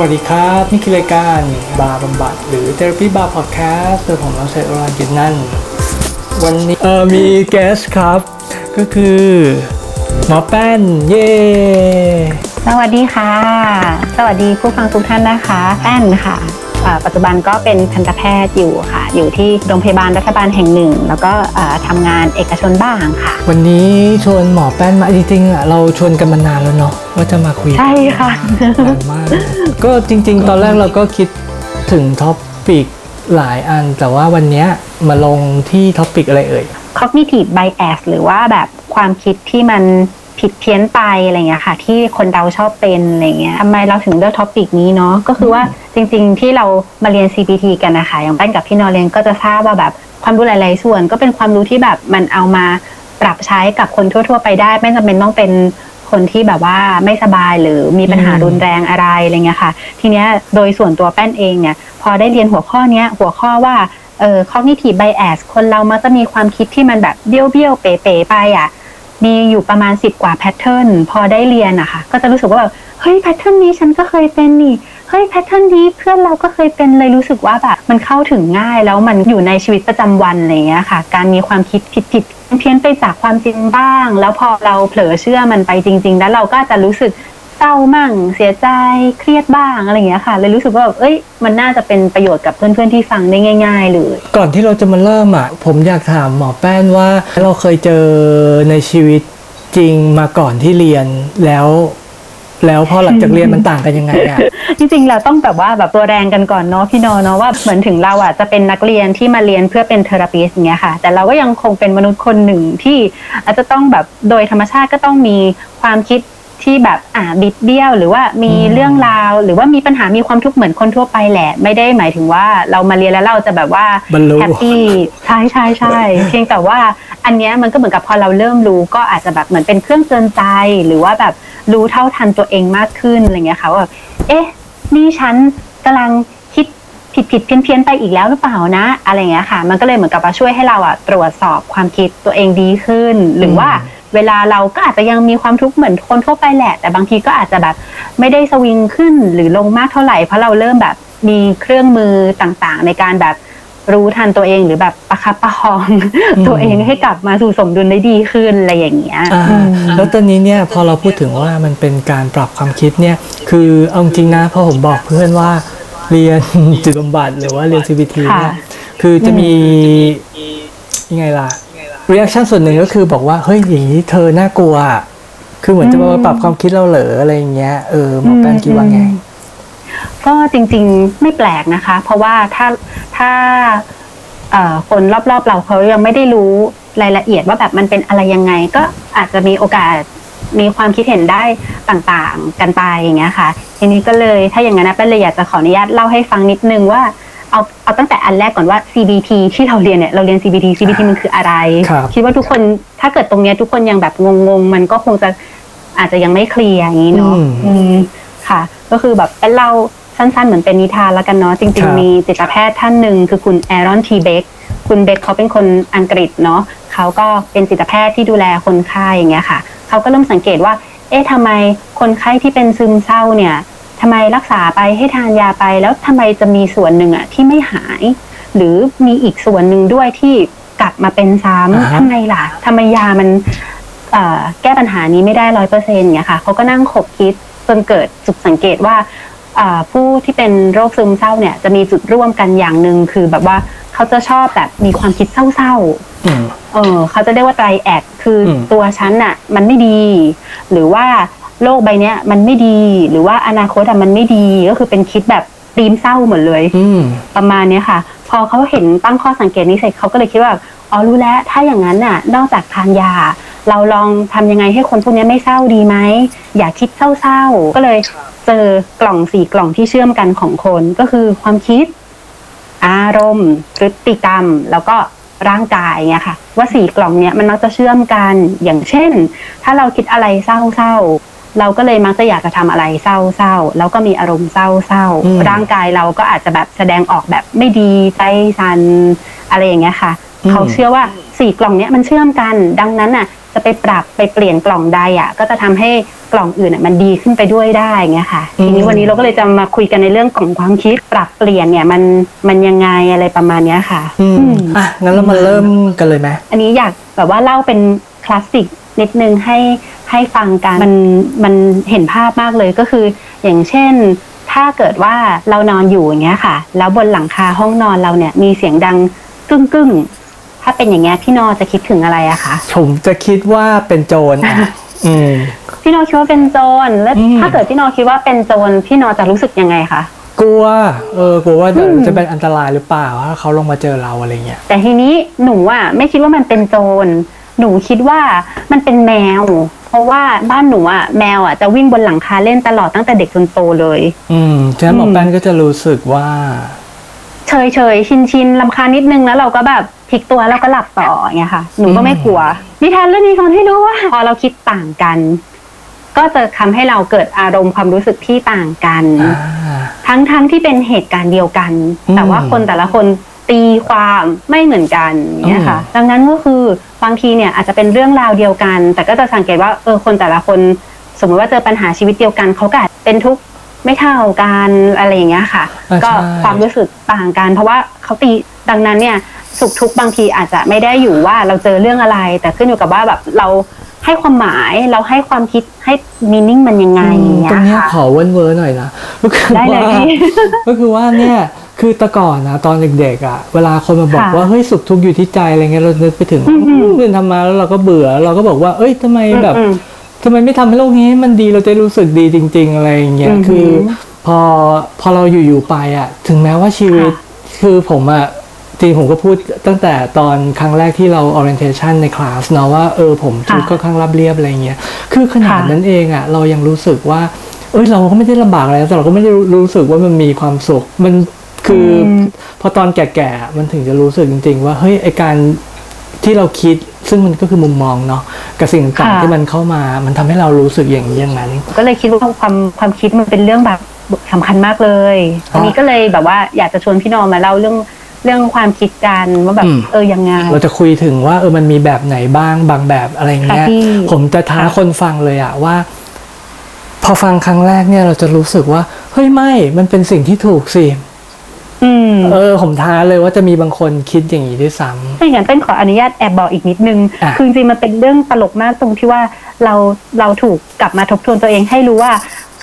วัสดีครับ นี่คือรายการบาร์บำบัดหรือ Therapy Bar Podcast โดยผมเราเซอร์อรันกินนั่น วันนี้เออมีแกสครับ ก็คือหมอแป้น เย้สวัสดีค่ะ สวัสดีผู้ฟังทุกท่านนะคะ แป้นค่ะ ปัจจุบันก็เป็นทันตแพทย์อยู่ค่ะ อยู่ที่โรงพยาบาลรัฐบาลแห่งหนึ่ง แล้วก็อ่าทำงานเอกชนบ้างค่ะ วันนี้ชวนหมอแป้นมาจริงๆอะเราชวนกันมานานแล้วเนาะว่าจะมาคุยกันใช่ค่ะนานมากก็จริง ๆ ตอนแรกเราก็คิดถึง topic หลายอัน แต่ว่าวันเนี้ยมาลงที่ topic อะไรเอ่ย cognitive bias หรือว่าแบบความคิดที่มันผิดเพี้ยนไปอะไรเงี้ยค่ะ ที่คนเราชอบเป็นอะไรเงี้ยทำไมเราถึงเลือก topic นี้เนาะก็คือว่า จริงๆ ที่เรามาเรียน CBT กันนะคะ อย่างแป้นกับพี่นอเรียนก็จะทราบว่าแบบความรู้หลายๆส่วน ก็เป็นความรู้ที่แบบมันเอามาปรับใช้กับคนทั่ว ๆ ไปได้ ไม่จำเป็นต้องเป็นคนที่แบบว่าไม่สบายหรือมีปัญหารุนแรงอะไรอะไรเงี้ยค่ะ ทีเนี้ยโดยส่วนตัวแป้นเองเนี่ย พอได้เรียนหัวข้อเนี้ยหัวข้อว่าเอ่อ cognitive bias คนเรามักจะมีความคิดที่มันแบบเบี้ยวเบี้ยวเป๋เป๋ไปอะมีอยู่ประมาณ 10 กว่า pattern พอได้เรียนอะค่ะ ก็จะรู้สึกว่าแบบเฮ้ย pattern นี้ฉันก็เคยเป็นนี่ เฮ้ย pattern นี้เพื่อนเราก็เคยเป็นเลยรู้สึกว่าแบบมันเข้าถึงง่ายแล้วมันอยู่ในชีวิตประจำวันอะไรเงี้ยค่ะ การมีความคิดผิดผิดๆเพี้ยนไปจากความจริงบ้าง แล้วพอเราเผลอเชื่อมันไปจริง ๆ แล้วเราก็จะรู้สึกเศร้ามั่งเสียใจเครียดบ้างอะไรอย่างเงี้ยค่ะ เลยรู้สึกว่าแบบเอ้ยมันน่าจะเป็นประโยชน์กับเพื่อนๆที่ฟังได้ง่าย ๆ เลย ก่อนที่เราจะมาเริ่มอะผมอยากถามหมอแป้นว่าเราเคยเจอในชีวิตจริงมาก่อนที่เรียนแล้ว แล้วพอหลังจากเรียนมันต่างกันยังไงอะจริงๆเราต้องแบบว่าแบบตัวแรงกันก่อนเนาะพี่โนเนาะว่าเหมือนถึงเราอะจะเป็นนักเรียนที่มาเรียนเพื่อเป็นเทอราปิสอย่างเงี้ยค่ะ แต่เราก็ยังคงเป็นมนุษย์คนหนึ่งที่อาจจะต้องแบบโดยธรรมชาติก็ต้องมีความคิดที่แบบอ่าบิดเบี้ยว หรือว่ามีอืมเรื่องราว หรือว่ามีปัญหามีความทุกข์เหมือนคนทั่วไปแหละ ไม่ได้หมายถึงว่าเรามาเรียนแล้วเราจะแบบว่าบรรลุแฮปปี้ใช่ใช่ใช่เพียงแต่ว่า อันเนี้ยมันก็เหมือนกับพอเราเริ่มรู้ก็อาจจะแบบเหมือนเป็นเครื่องเตือนใจ หรือว่าแบบรู้เท่าทันตัวเองมากขึ้นอะไรเงี้ยค่ะว่าแบบเอ๊ะ นี่ฉันกำลังคิดผิดผิดเพี้ยนเพียนๆไปอีกแล้วหรือเปล่านะ อะไรเงี้ยค่ะ มันก็เลยเหมือนกับว่าช่วยให้เราอะตรวจสอบความคิดตัวเองดีขึ้น หรือว่าเวลาเราก็อาจจะยังมีความทุกข์เหมือนคนทั่วไปแหละ แต่บางทีก็อาจจะแบบไม่ได้สวิงขึ้นหรือลงมากเท่าไหร่เพราะเราเริ่มแบบมีเครื่องมือต่างๆ ในการแบบ รู้ทันตัวเองหรือแบบประคับประคองอืมตัวเองให้กลับมาสู่สมดุลได้ดีขึ้นอะไรอย่างเงี้ยอ่าอืมแล้วตอนนี้เนี่ยพอเราพูดถึงว่ามันเป็นการปรับความคิดเนี่ยคือเอาจริงนะพอผมบอกเพื่อนว่าเรียนจิตบำบัดหรือว่าเรียน CBT เนี่ยค่ะคือจะมียังไงล่ะ reaction ส่วนหนึ่งก็คือบอกว่าเฮ้ยอย่างนี้เธอน่ากลัวอะคือเหมือนจะมาปรับความคิดเราเหรออะไรอย่างเงี้ยเออหมอแป้นคิดว่าไง ก็จริงๆไม่แปลกนะคะ เพราะว่าถ้าถ้าเอ่อคนรอบๆเราเขายังไม่ได้รู้รายละเอียดว่าแบบมันเป็นอะไรยังไง ก็อาจจะมีโอกาสมีความคิดเห็นได้ต่างๆกันไปอย่างเงี้ยค่ะทีนี้ก็เลยถ้าอย่างนั้นนะเป็นเลยอยากจะขออนุญาตเล่าให้ฟังนิดนึงว่าเอาเอาตั้งแต่อันแรกก่อนว่า CBT ที่เราเรียนเนี่ยเราเรียน CBT CBT มันคืออะไรครับคิดว่าทุกคนถ้าเกิดตรงเนี้ยทุกคนยังแบบงงๆ มันก็คงจะอาจจะยังไม่เคลียร์อย่างนี้เนาะอืมอืม ค่ะ ก็คือแบบเป็นเล่าสั้นๆ เหมือนเป็นนิทานแล้วกันเนาะจคริรังบๆมีจิตแพทย์ท่านหนึ่งคือคุณแอรอนทีเบกคุณเบกเขาเป็นคนอังกฤษเนาะเขาก็เป็นจิตแพทย์ที่ดูแลคนไข้อย่างเงี้ยค่ะเขาก็เริ่มสังเกตว่า เอ๊ะทำไมคนไข้ที่เป็นซึมเศร้าเนี่ยทำไมรักษาไปให้ทานยาไปแล้วทำไมจะมีส่วนหนึ่งอะที่ไม่หาย หรือมีอีกส่วนหนึ่งด้วยที่กลับมาเป็นซ้อ่าฮะำทำไมล่ะทำไมยามันเอ่อแก้ปัญหานี้ไม่ได้ร้อยเปอร์เซ็นต์เนี่ยค่ะเขาก็นั่งขบคิด จนเกิดจุดสังเกตว่าเอ่อผู้ที่เป็นโรคซึมเศร้าเนี่ยจะมีจุดร่วมกันอย่างหนึ่งคือแบบว่าเขาจะชอบแบบมีความคิดเศร้าๆอืมเออเขาจะเรียกว่าไตรแอดคืออมตัวฉันน่ะมันไม่ดี หรือว่าโลกใบเนี้ยมันไม่ดีหรือว่าอนาคตอะมันไม่ดีก็คือเป็นคิดแบบตีมเศร้าหมดเลยอืมประมาณเนี้ยค่ะ พอเขาเห็นตั้งข้อสังเกตนี้เสร็จเขาก็เลยคิดว่าอ๋อรู้แล้วถ้าอย่างนั้นน่ะ นอกจากทานยา เราลองทำยังไงให้คนพวกนี้ไม่เศร้าดีไหมอย่าคิดเศร้าๆก็เลยเจอกล่องสี่กล่องที่เชื่อมกันของคนก็คือความคิด อารมณ์พฤติกรรม แล้วก็ร่างกายเนี่ยค่ะ ว่าสี่กล่องเนี้ยมันมักจะเชื่อมกันอย่างเช่น ถ้าเราคิดอะไรเศร้าๆเราก็เลยมักจะอยากจะทำอะไรเศร้าๆแล้วก็มีอารมณ์เศร้าอืมๆร่างกายเราก็อาจจะแบบแสดงออกแบบไม่ดีใจสันอะไรอย่างเงี้ยค่ะอืม เขาเชื่อว่าสี่กล่องเนี้ยมันเชื่อมกัน ดังนั้นน่ะ จะไปปรับไปเปลี่ยนกล่องใดอะ ก็จะทำให้กล่องอื่นอะมันดีขึ้นไปด้วยได้เงี้ยค่ะอืมทีนี้วันนี้เราก็เลยจะมาคุยกันในเรื่องของความคิดปรับเปลี่ยนเนี่ยมันมันยังไงอะไรประมาณเนี้ยค่ะอืมอืมอะงั้นเรามาเริ่มกันเลยไหมอันนี้อยากแบบว่าเล่าเป็นคลาสสิกนิดนึงให้ให้ฟังกันมันมันเห็นภาพมากเลยก็คือ อย่างเช่น ถ้าเกิดว่าเรานอนอยู่อย่างเงี้ยค่ะ แล้วบนหลังคาห้องนอนเราเนี่ยมีเสียงดังกึ้งกึ้งๆ ถ้าเป็นอย่างเงี้ยพี่นอจะคิดถึงอะไรอะคะผมจะคิดว่าเป็นโจรอะอืม พี่นอคิดว่าเป็นโจรแล้วอืม ถ้าเกิดพี่นอคิดว่าเป็นโจรพี่นอจะรู้สึกยังไงคะกลัว เออกลัวว่าเดี๋ยวอืมจะเป็นอันตรายหรือเปล่าถ้าเขาลงมาเจอเราอะไรเงี้ย แต่ทีนี้หนูอะไม่คิดว่ามันเป็นโจรหนูคิดว่ามันเป็นแมว เพราะว่าบ้านหนูอะแมวอะจะวิ่งบนหลังคาเล่นตลอดตั้งแต่เด็กจนโตเลย อืมฉะนั้นหมออืมแป้นก็จะรู้สึกว่า เฉยเฉยชินชินลำคาญนิดนึงแล้วเราก็แบบ พลิกตัวแล้วก็หลับต่ออย่างเงี้ยค่ะ หนูก็ไม่กลัวนิทานเรื่องนี้สอนให้รู้ว่า พอเราคิดต่างกัน ก็จะทำให้เราเกิดอารมณ์ความรู้สึกที่ต่างกันอ่าทั้งทั้งที่เป็นเหตุการณ์เดียวกันอืมแต่ว่าคนแต่ละคนตีความไม่เหมือนกันเนี่ยค่ะอืมดังนั้นก็คือบางทีเนี่ยอาจจะเป็นเรื่องราวเดียวกัน แต่ก็จะสังเกตว่าเออคนแต่ละคน สมมติว่าเจอปัญหาชีวิตเดียวกันเขาก็อาจเป็นทุกข์ไม่เท่ากันอะไรอย่างเงี้ยค่ะอ่าก็ใช่ความรู้สึกต่างกัน เพราะว่าเขาตี ดังนั้นเนี่ยสุขทุกข์บางทีอาจจะไม่ได้อยู่ว่าเราเจอเรื่องอะไร แต่ขึ้นอยู่กับว่าแบบเราให้ความหมายเราให้ความคิดให้มีนิ่งมันยังไงอย่างเงี้ตรงยเนี้ยค่ะขอเว้นเวอร์หน่อยนะก็คือได้เลยว่าพี่ก็คือว่าเนี่ยคือแต่ก่อนนะตอนเด็กๆอะเวลาคนมาบอกค่ะว่าเฮ้ยสุขทุกข์อยู่ที่ใจอะไรเงี้ยเรานึกไปถึงอืมอืมเรียนทำมาแล้วเราก็เบื่อเราก็บอกว่า เอ้ยทำไมแบบอืมทำไมไม่ทำให้โลกนี้ให้มันดีเราจะรู้สึกดีจริง ๆ อะไรอย่างเงี้ยอือหือคือ พอพอเราอยู่ๆไปอะ ถึงแม้ว่าชีวิตค่ะคือผมอะ จริงผมก็พูดตั้งแต่ตอนครั้งแรกที่เรา orientation ในคลาสเนาะว่าเออผมชีวิตค่ะค่อนข้างรับเรียบอะไรเงี้ยคือขนาดค่ะนั้นเองอะเรายังรู้สึกว่าเอ้ยเราก็ไม่ได้ลำบากอะไรแต่เราก็ไม่ได้รู้สึกว่ามันมีความสุข มันคืออมพอตอนแก่ๆมันถึงจะรู้สึกจริง ๆ ว่าเฮ้ยไอการที่เราคิดซึ่งมันก็คือมุมมองเนาะกับสิ่งต่างๆค่ะที่มันเข้ามา มันทำให้เรารู้สึกอย่างนี้อย่างนั้นก็เลยคิดว่าความความคิดมันเป็นเรื่องแบบสำคัญมากเลยอันนี้ก็เลยแบบว่าอยากจะชวนพี่นอมมาเล่าเรื่อง เรื่องความคิดกันว่าแบบอืม เออยังไง เราจะคุยถึงว่าเออมันมีแบบไหนบ้างบางแบบอะไรเงี้ยค่ะพี่ผมจะท้าค่ะคนฟังเลยอะว่า พอฟังครั้งแรกเนี่ยเราจะรู้สึกว่าเฮ้ยไม่มันเป็นสิ่งที่ถูกสิอืมเออผมท้าเลยว่าจะมีบางคนคิดอย่างนี้ด้วยซ้ำ ถ้าอย่างนั้นเต้นขออนุญาตแอบบอกอีกนิดนึง อะ คือจริงๆมันเป็นเรื่องตลกมากตรงที่ว่าเราเราถูกกลับมาทบทวนตัวเองให้รู้ว่า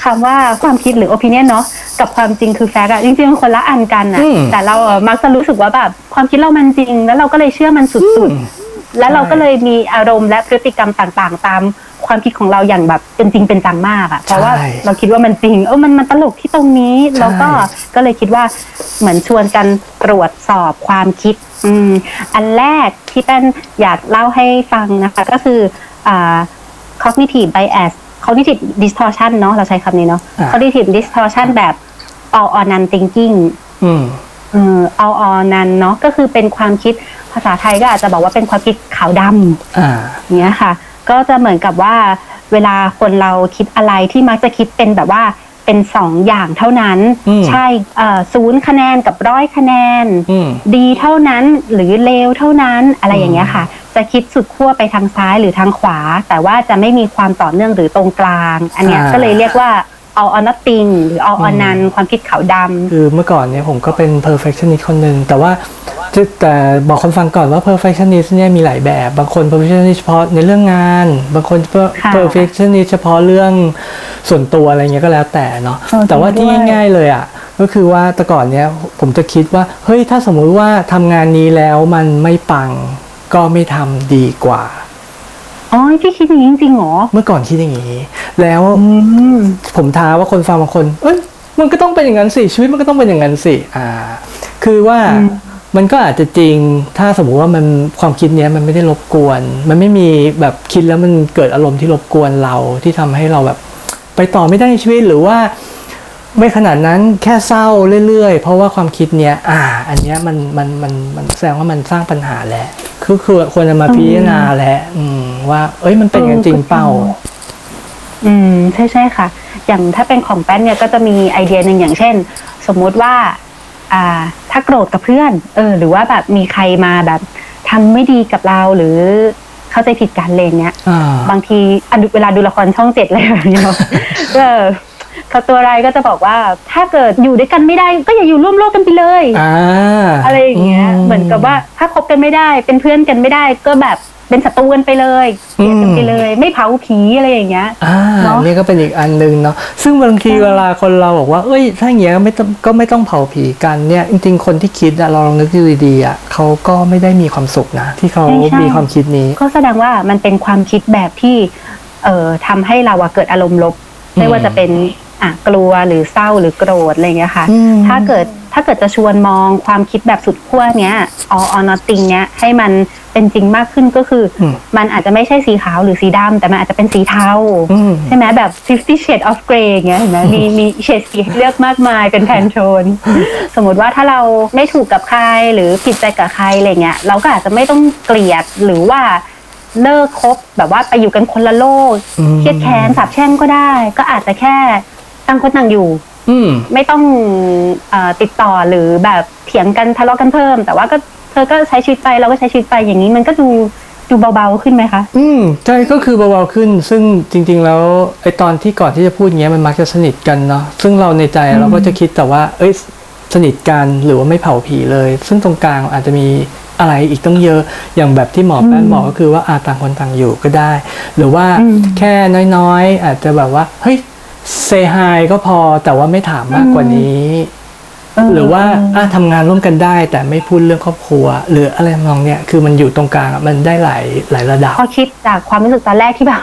คำว่าความคิดหรือ opinion เนาะกับความจริงคือแฟกต์อะจริงๆมันคนละอันกันอะอืมแต่เราอะมักจะรู้สึกว่าแบบความคิดเรามันจริง แล้วเราก็เลยเชื่อมันสุดๆ แล้วเราก็เลยมีอารมณ์และพฤติกรรมต่างๆ ตามความคิดของเราอย่างแบบเป็นจริงเป็นจังมากอะเพราะว่าใช่เราคิดว่ามันจริง เออมันมันตลกที่ตรงนี้แล้วก็ใช่ก็เลยคิดว่าเหมือนชวนกันตรวจสอบความคิด อืมอันแรกที่แป้นอยากเล่าให้ฟังนะคะ ก็คืออ่า cognitive bias cognitive distortion เนาะเราใช้คำนี้เนาะอ่า cognitive distortion แบบ all or none thinking อืมเออ all or none เนาะก็คือเป็นความคิดภาษาไทยก็อาจจะบอกว่าเป็นความคิดขาวดำอ่าเนี้ยค่ะ ก็จะเหมือนกับว่า เวลาคนเราคิดอะไรที่มักจะคิดเป็นแบบว่า เป็นสองอย่างเท่านั้น อืม ใช่เอ่อศูนย์คะแนนกับร้อยคะแนน อืม ดีเท่านั้นหรือเลวเท่านั้นอะไรอย่างเงี้ยค่ะ จะคิดสุดขั้วไปทางซ้ายหรือทางขวา แต่ว่าจะไม่มีความต่อเนื่องหรือตรงกลาง อันเนี้ยอ่า ก็เลยเรียกว่า all or nothing หรือ all or none ความคิดขาวดำ คือเมื่อก่อนเนี่ยผมก็เป็น perfectionist คนหนึ่งแต่ว่าจะแต่บอกคนฟังก่อนว่า perfectionist เนี่ยมีหลายแบบ บางคน perfectionist เฉพาะในเรื่องงาน บางคนค่ะ perfectionist เฉพาะเรื่องส่วนตัวอะไรเงี้ยก็แล้วแต่เนาะโอเคแต่ว่าที่ด้วยง่ายๆเลยอะก็คือว่าแต่ก่อนเนี่ยผมจะคิดว่าเฮ้ยถ้าสมมุติว่าทำงานนี้แล้วมันไม่ปังก็ไม่ทำดีกว่า อ๋อพี่คิดอย่างนี้จริงๆเหรอ เมื่อก่อนคิดอย่างนี้ แล้วอืมผมท้าว่าคนฟังบางคน เอ้ยมันก็ต้องเป็นอย่างนั้นสิชีวิตมันก็ต้องเป็นอย่างนั้นสิอ่า คือว่าอืมมันก็อาจจะจริงถ้าสมมุติว่ามันความคิดเนี้ยมันไม่ได้รบกวน มันไม่มีแบบคิดแล้วมันเกิดอารมณ์ที่รบกวนเราที่ทำให้เราแบบ ไปต่อไม่ได้ในชีวิตหรือว่า ไม่ขนาดนั้นแค่เศร้าเรื่อยๆ เพราะว่าความคิดเนี้ยอ่า อันเนี้ยมันมันมันมันแสดงว่ามันสร้างปัญหาแหละคือคือควรจะมาพิจารณาแหละอืม ว่า เอ้ยมันเป็นอย่างนั้นจริงเปล่า อืมใช่ใช่ค่ะ อย่างถ้าเป็นของแป้นเนี่ยก็จะมีไอเดียหนึ่งอย่างเช่น สมมุติว่า อ่า ถ้าโกรธกับเพื่อน เออ หรือว่าแบบมีใครมาแบบทำไม่ดีกับเราหรือเข้าใจผิดกันเลยางเนี้ยอ่าบางทีอะดูเวลาดูละครช่องเจ็ดอะไรแบบนี้เนาะเออ เขาตัวร้ายก็จะบอกว่าถ้าเกิดอยู่ด้วยกันไม่ได้ก็อย่าอยู่ร่วมโลกกันไปเลยอ่าอะไรอย่างเงี้ย เหมือนกับว่าถ้าคบกันไม่ได้ เป็นเพื่อนกันไม่ได้ก็แบบเป็นศัตรูกันไปเลยเกลียดกันไปเลย ไม่เผาผีอะไรอย่างเงี้ยอ่าเนอะนี่ก็เป็นอีกอันหนึ่งเนาะซึ่งบางทีใช่เวลาคนเราบอกว่า เอ้ย ถ้าอย่างเงี้ยไม่ต้องก็ไม่ต้องเผาผีกันเนี่ยจริงๆคนที่คิดอะเราลองนึกดูดีๆอะเขาก็ไม่ได้มีความสุขนะ ที่เขามีความคิดนี้ ก็แสดงว่ามันเป็นความคิดแบบที่ เอ่อทำให้เราอะเกิดอารมณ์ลบ ไม่ว่าจะเป็น อะกลัวหรือเศร้าหรือโกรธอะไรอย่างเงี้ยค่ะอืมถ้าเกิดถ้าเกิดจะชวนมองความคิดแบบสุดขั้วเนี้ย all or nothing เนี้ยให้มันเป็นจริงมากขึ้นก็คืออมมันอาจจะไม่ใช่สีขาวหรือสีดำแต่มันอาจจะเป็นสีเทาอืมใช่ไหมแบบ fifty shade of grey อย่างเงี้ยเห็นไหมมีมีเฉดสีให้เลือกมากมายเป็นแพนโทนสมมติว่าถ้าเราไม่ถูกกับใครหรือผิดใจกับใครอะไรเงี้ยเราก็อาจจะไม่ต้องเกลียดหรือว่าเลิกคบแบบว่าไปอยู่กันคนละโลกอืมเครียดแค้นสาบแช่งก็ได้ ก็อาจจะแค่ ต่างคนต่างอยู่ อืม ไม่ต้องเออติดต่อหรือแบบเถียงกันทะเลาะกันเพิ่ม แต่ว่าก็เธอก็ใช้ชีวิตไปเราก็ใช้ชีวิตไปอย่างนี้มันก็ดูดูเบาๆขึ้นไหมคะ อืมใช่ก็คือเบาๆขึ้น ซึ่งจริง ๆ แล้วไอตอนที่ก่อนที่จะพูดอย่างเงี้ยมันมักจะสนิทกันเนาะซึ่งเราในใจเราก็จะคิดแต่ว่า เอ้ยสนิทกันหรือว่าไม่เผาผีเลย ซึ่งตรงกลางอาจจะมีอะไรอีกต้องเยอะอย่างแบบที่หมอแป้นบอกก็คือว่าอาต่างคนต่างอยู่ก็ได้ หรือว่าอืมแค่น้อยๆ อาจจะแบบว่าเฮ้ย เซฮายก็พอแต่ว่าไม่ถามมากกว่านี้เออหรือว่าอะทำงานร่วมกันได้ แต่ไม่พูดเรื่องครอบครัว หรืออะไรทำนองเนี้ยคือมันอยู่ตรงกลางอะมันได้หลายหลายระดับ พอคิดจากความรู้สึกตอนแรกที่แบบ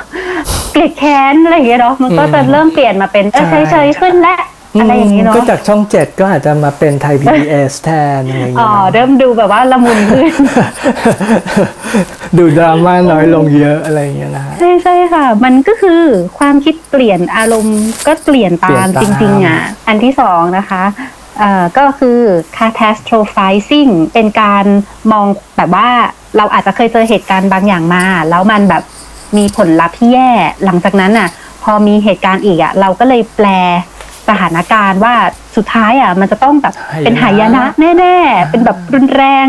เกลียดแค้นอะไรอย่างเงี้ยเนาะมันก็จะอืมเริ่มเปลี่ยนมาเป็นเออใช่ เฉยๆขึ้นและ อะไรอย่างนี้เนาะก็จากช่องเจ็ดก็อาจจะมาเป็นไทย PBS แทนอะไรอย่างอ๋เงี้อยเนาะเริ่มดูแบบว่าละมุนขึ้น ดูดราม่าน้อยลงเยอะอะไรอย่างเงี้ยนะฮะใช่ใช่ค่ะ มันก็คือความคิดเปลี่ยนอารมณ์ก็เปลี่ยนตามเปลี่จยนตามริง ๆ อะ อันที่สองนะคะเอ่อก็คือ catastrophizing เป็นการมองแบบว่าเราอาจจะเคยเจอเหตุการณ์บางอย่างมา แล้วมันแบบมีผลลัพธ์ที่แย่ หลังจากนั้นอะ พอมีเหตุการณ์อีกอะ เราก็เลยแปล สถานการณ์ว่าสุดท้ายอะมันจะต้องแบบเป็นหายนะแน่ๆ เป็นแบบรุนแรง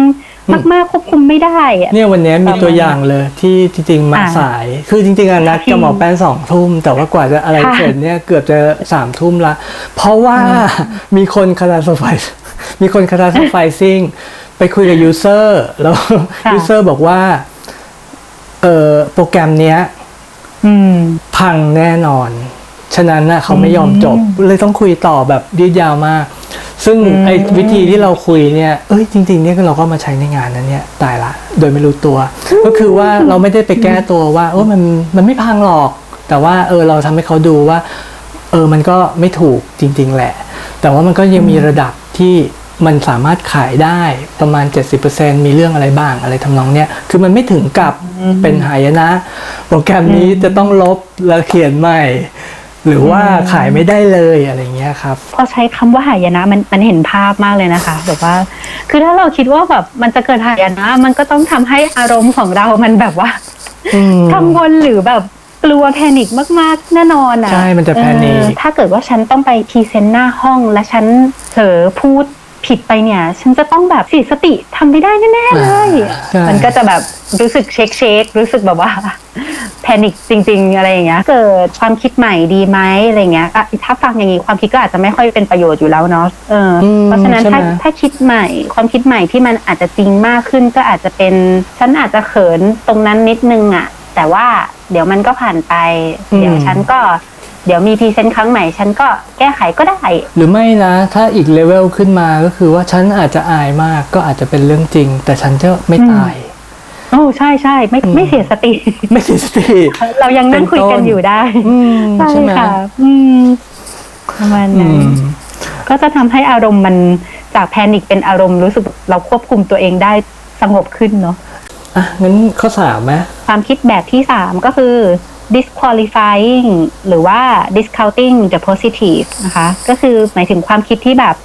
มากๆควบคุมไม่ได้อะเนี่ยวันนี้มีตัวอย่างเลยที่จริงๆมาอ่าสาย คือจริงๆอะนัดกับหมอแป้นสองทุ่ม แต่ว่ากว่าจะอะไรค่ะเสร็จเนี่ยเกือบจะสามทุ่มละ เพราะว่ามีคน catastrophize มีคน catastrophizing ไปคุยกับ user แล้วค่ะ user บอกว่าเออโปรแกรมเนี้ยอืมพังแน่นอน ฉะนั้นน่ะเขาไม่ยอมจบเลยต้องคุยต่อแบบยืดยาวมาก ซึ่งอืมไอ้วิธีที่เราคุยเนี่ยเอ้ยจริง ๆ เนี่ยเราก็มาใช้ในงานนั้นเนี่ยตายละ โดยไม่รู้ตัว ก็คือว่าเราไม่ได้ไปแก้ตัวว่าเออมันมันไม่พังหรอก แต่ว่าเออเราทำให้เขาดูว่า เออมันก็ไม่ถูกจริง ๆ แหละ แต่ว่ามันก็ยังมีระดับที่มันสามารถขายได้ประมาณ 70%มีเรื่องอะไรบ้างอะไรทำนองเนี้ย คือมันไม่ถึงกับเป็นหายนะ โปรแกรมนี้จะต้องลบแล้วเขียนใหม่ หรือว่าขายไม่ได้เลยอะไรเงี้ยครับพอใช้คำว่าหายนะมันมันเห็นภาพมากเลยนะคะแบบว่า คือถ้าเราคิดว่าแบบมันจะเกิดหายนะ มันก็ต้องทำให้อารมณ์ของเรามันแบบว่าอืมกังวลหรือแบบกลัวแพนิคมากๆแน่นอนอะใช่มันจะแพนิคเออถ้าเกิดว่าฉันต้องไปพรีเซนต์หน้าห้องและฉันเผลอพูด ผิดไปเนี่ย ฉันจะต้องแบบสีสติทำไม่ได้แน่ๆเลย ใช่ มันก็จะแบบรู้สึกเช็คเช็ครู้สึกแบบว่า panic จริง ๆ อะไรอย่างเงี้ย เกิดความคิดใหม่ดีไหมอะไรเงี้ยอะถ้าฟังอย่างนี้ความคิดก็อาจจะไม่ค่อยเป็นประโยชน์อยู่แล้วเนาะเอออมเพราะฉะนั้นใช่ไหม ถ้าถ้าคิดใหม่ ความคิดใหม่ที่มันอาจจะจริงมากขึ้นก็อาจจะเป็นฉันอาจจะเขินตรงนั้นนิดนึงอะแต่ว่าเดี๋ยวมันก็ผ่านไป เดี๋ยวฉันก็ เดี๋ยวมี present ครั้งใหม่ฉันก็แก้ไขก็ได้ หรือไม่นะ ถ้าอีกเลเวลขึ้นมาก็คือว่าฉันอาจจะอายมากก็อาจจะเป็นเรื่องจริง แต่ฉันจะไม่ตายโอ้ใช่ใช่ไม่อืมไม่เสียสติ ไม่เสียสติ เรายังนั่งคุยกันอยู่ได้อืมใช่ใช่ไหมค่ะอืมประมาณอืนั้นมก็จะทำให้อารมณ์มันจากแพนิคเป็นอารมณ์รู้สึกเราควบคุมตัวเองได้สงบขึ้นเนาะอะงั้นข้อสามไหมความคิดแบบที่สามก็คือ disqualifying หรือว่า discounting the positive นะคะ ก็คือหมายถึงความคิดที่แบบ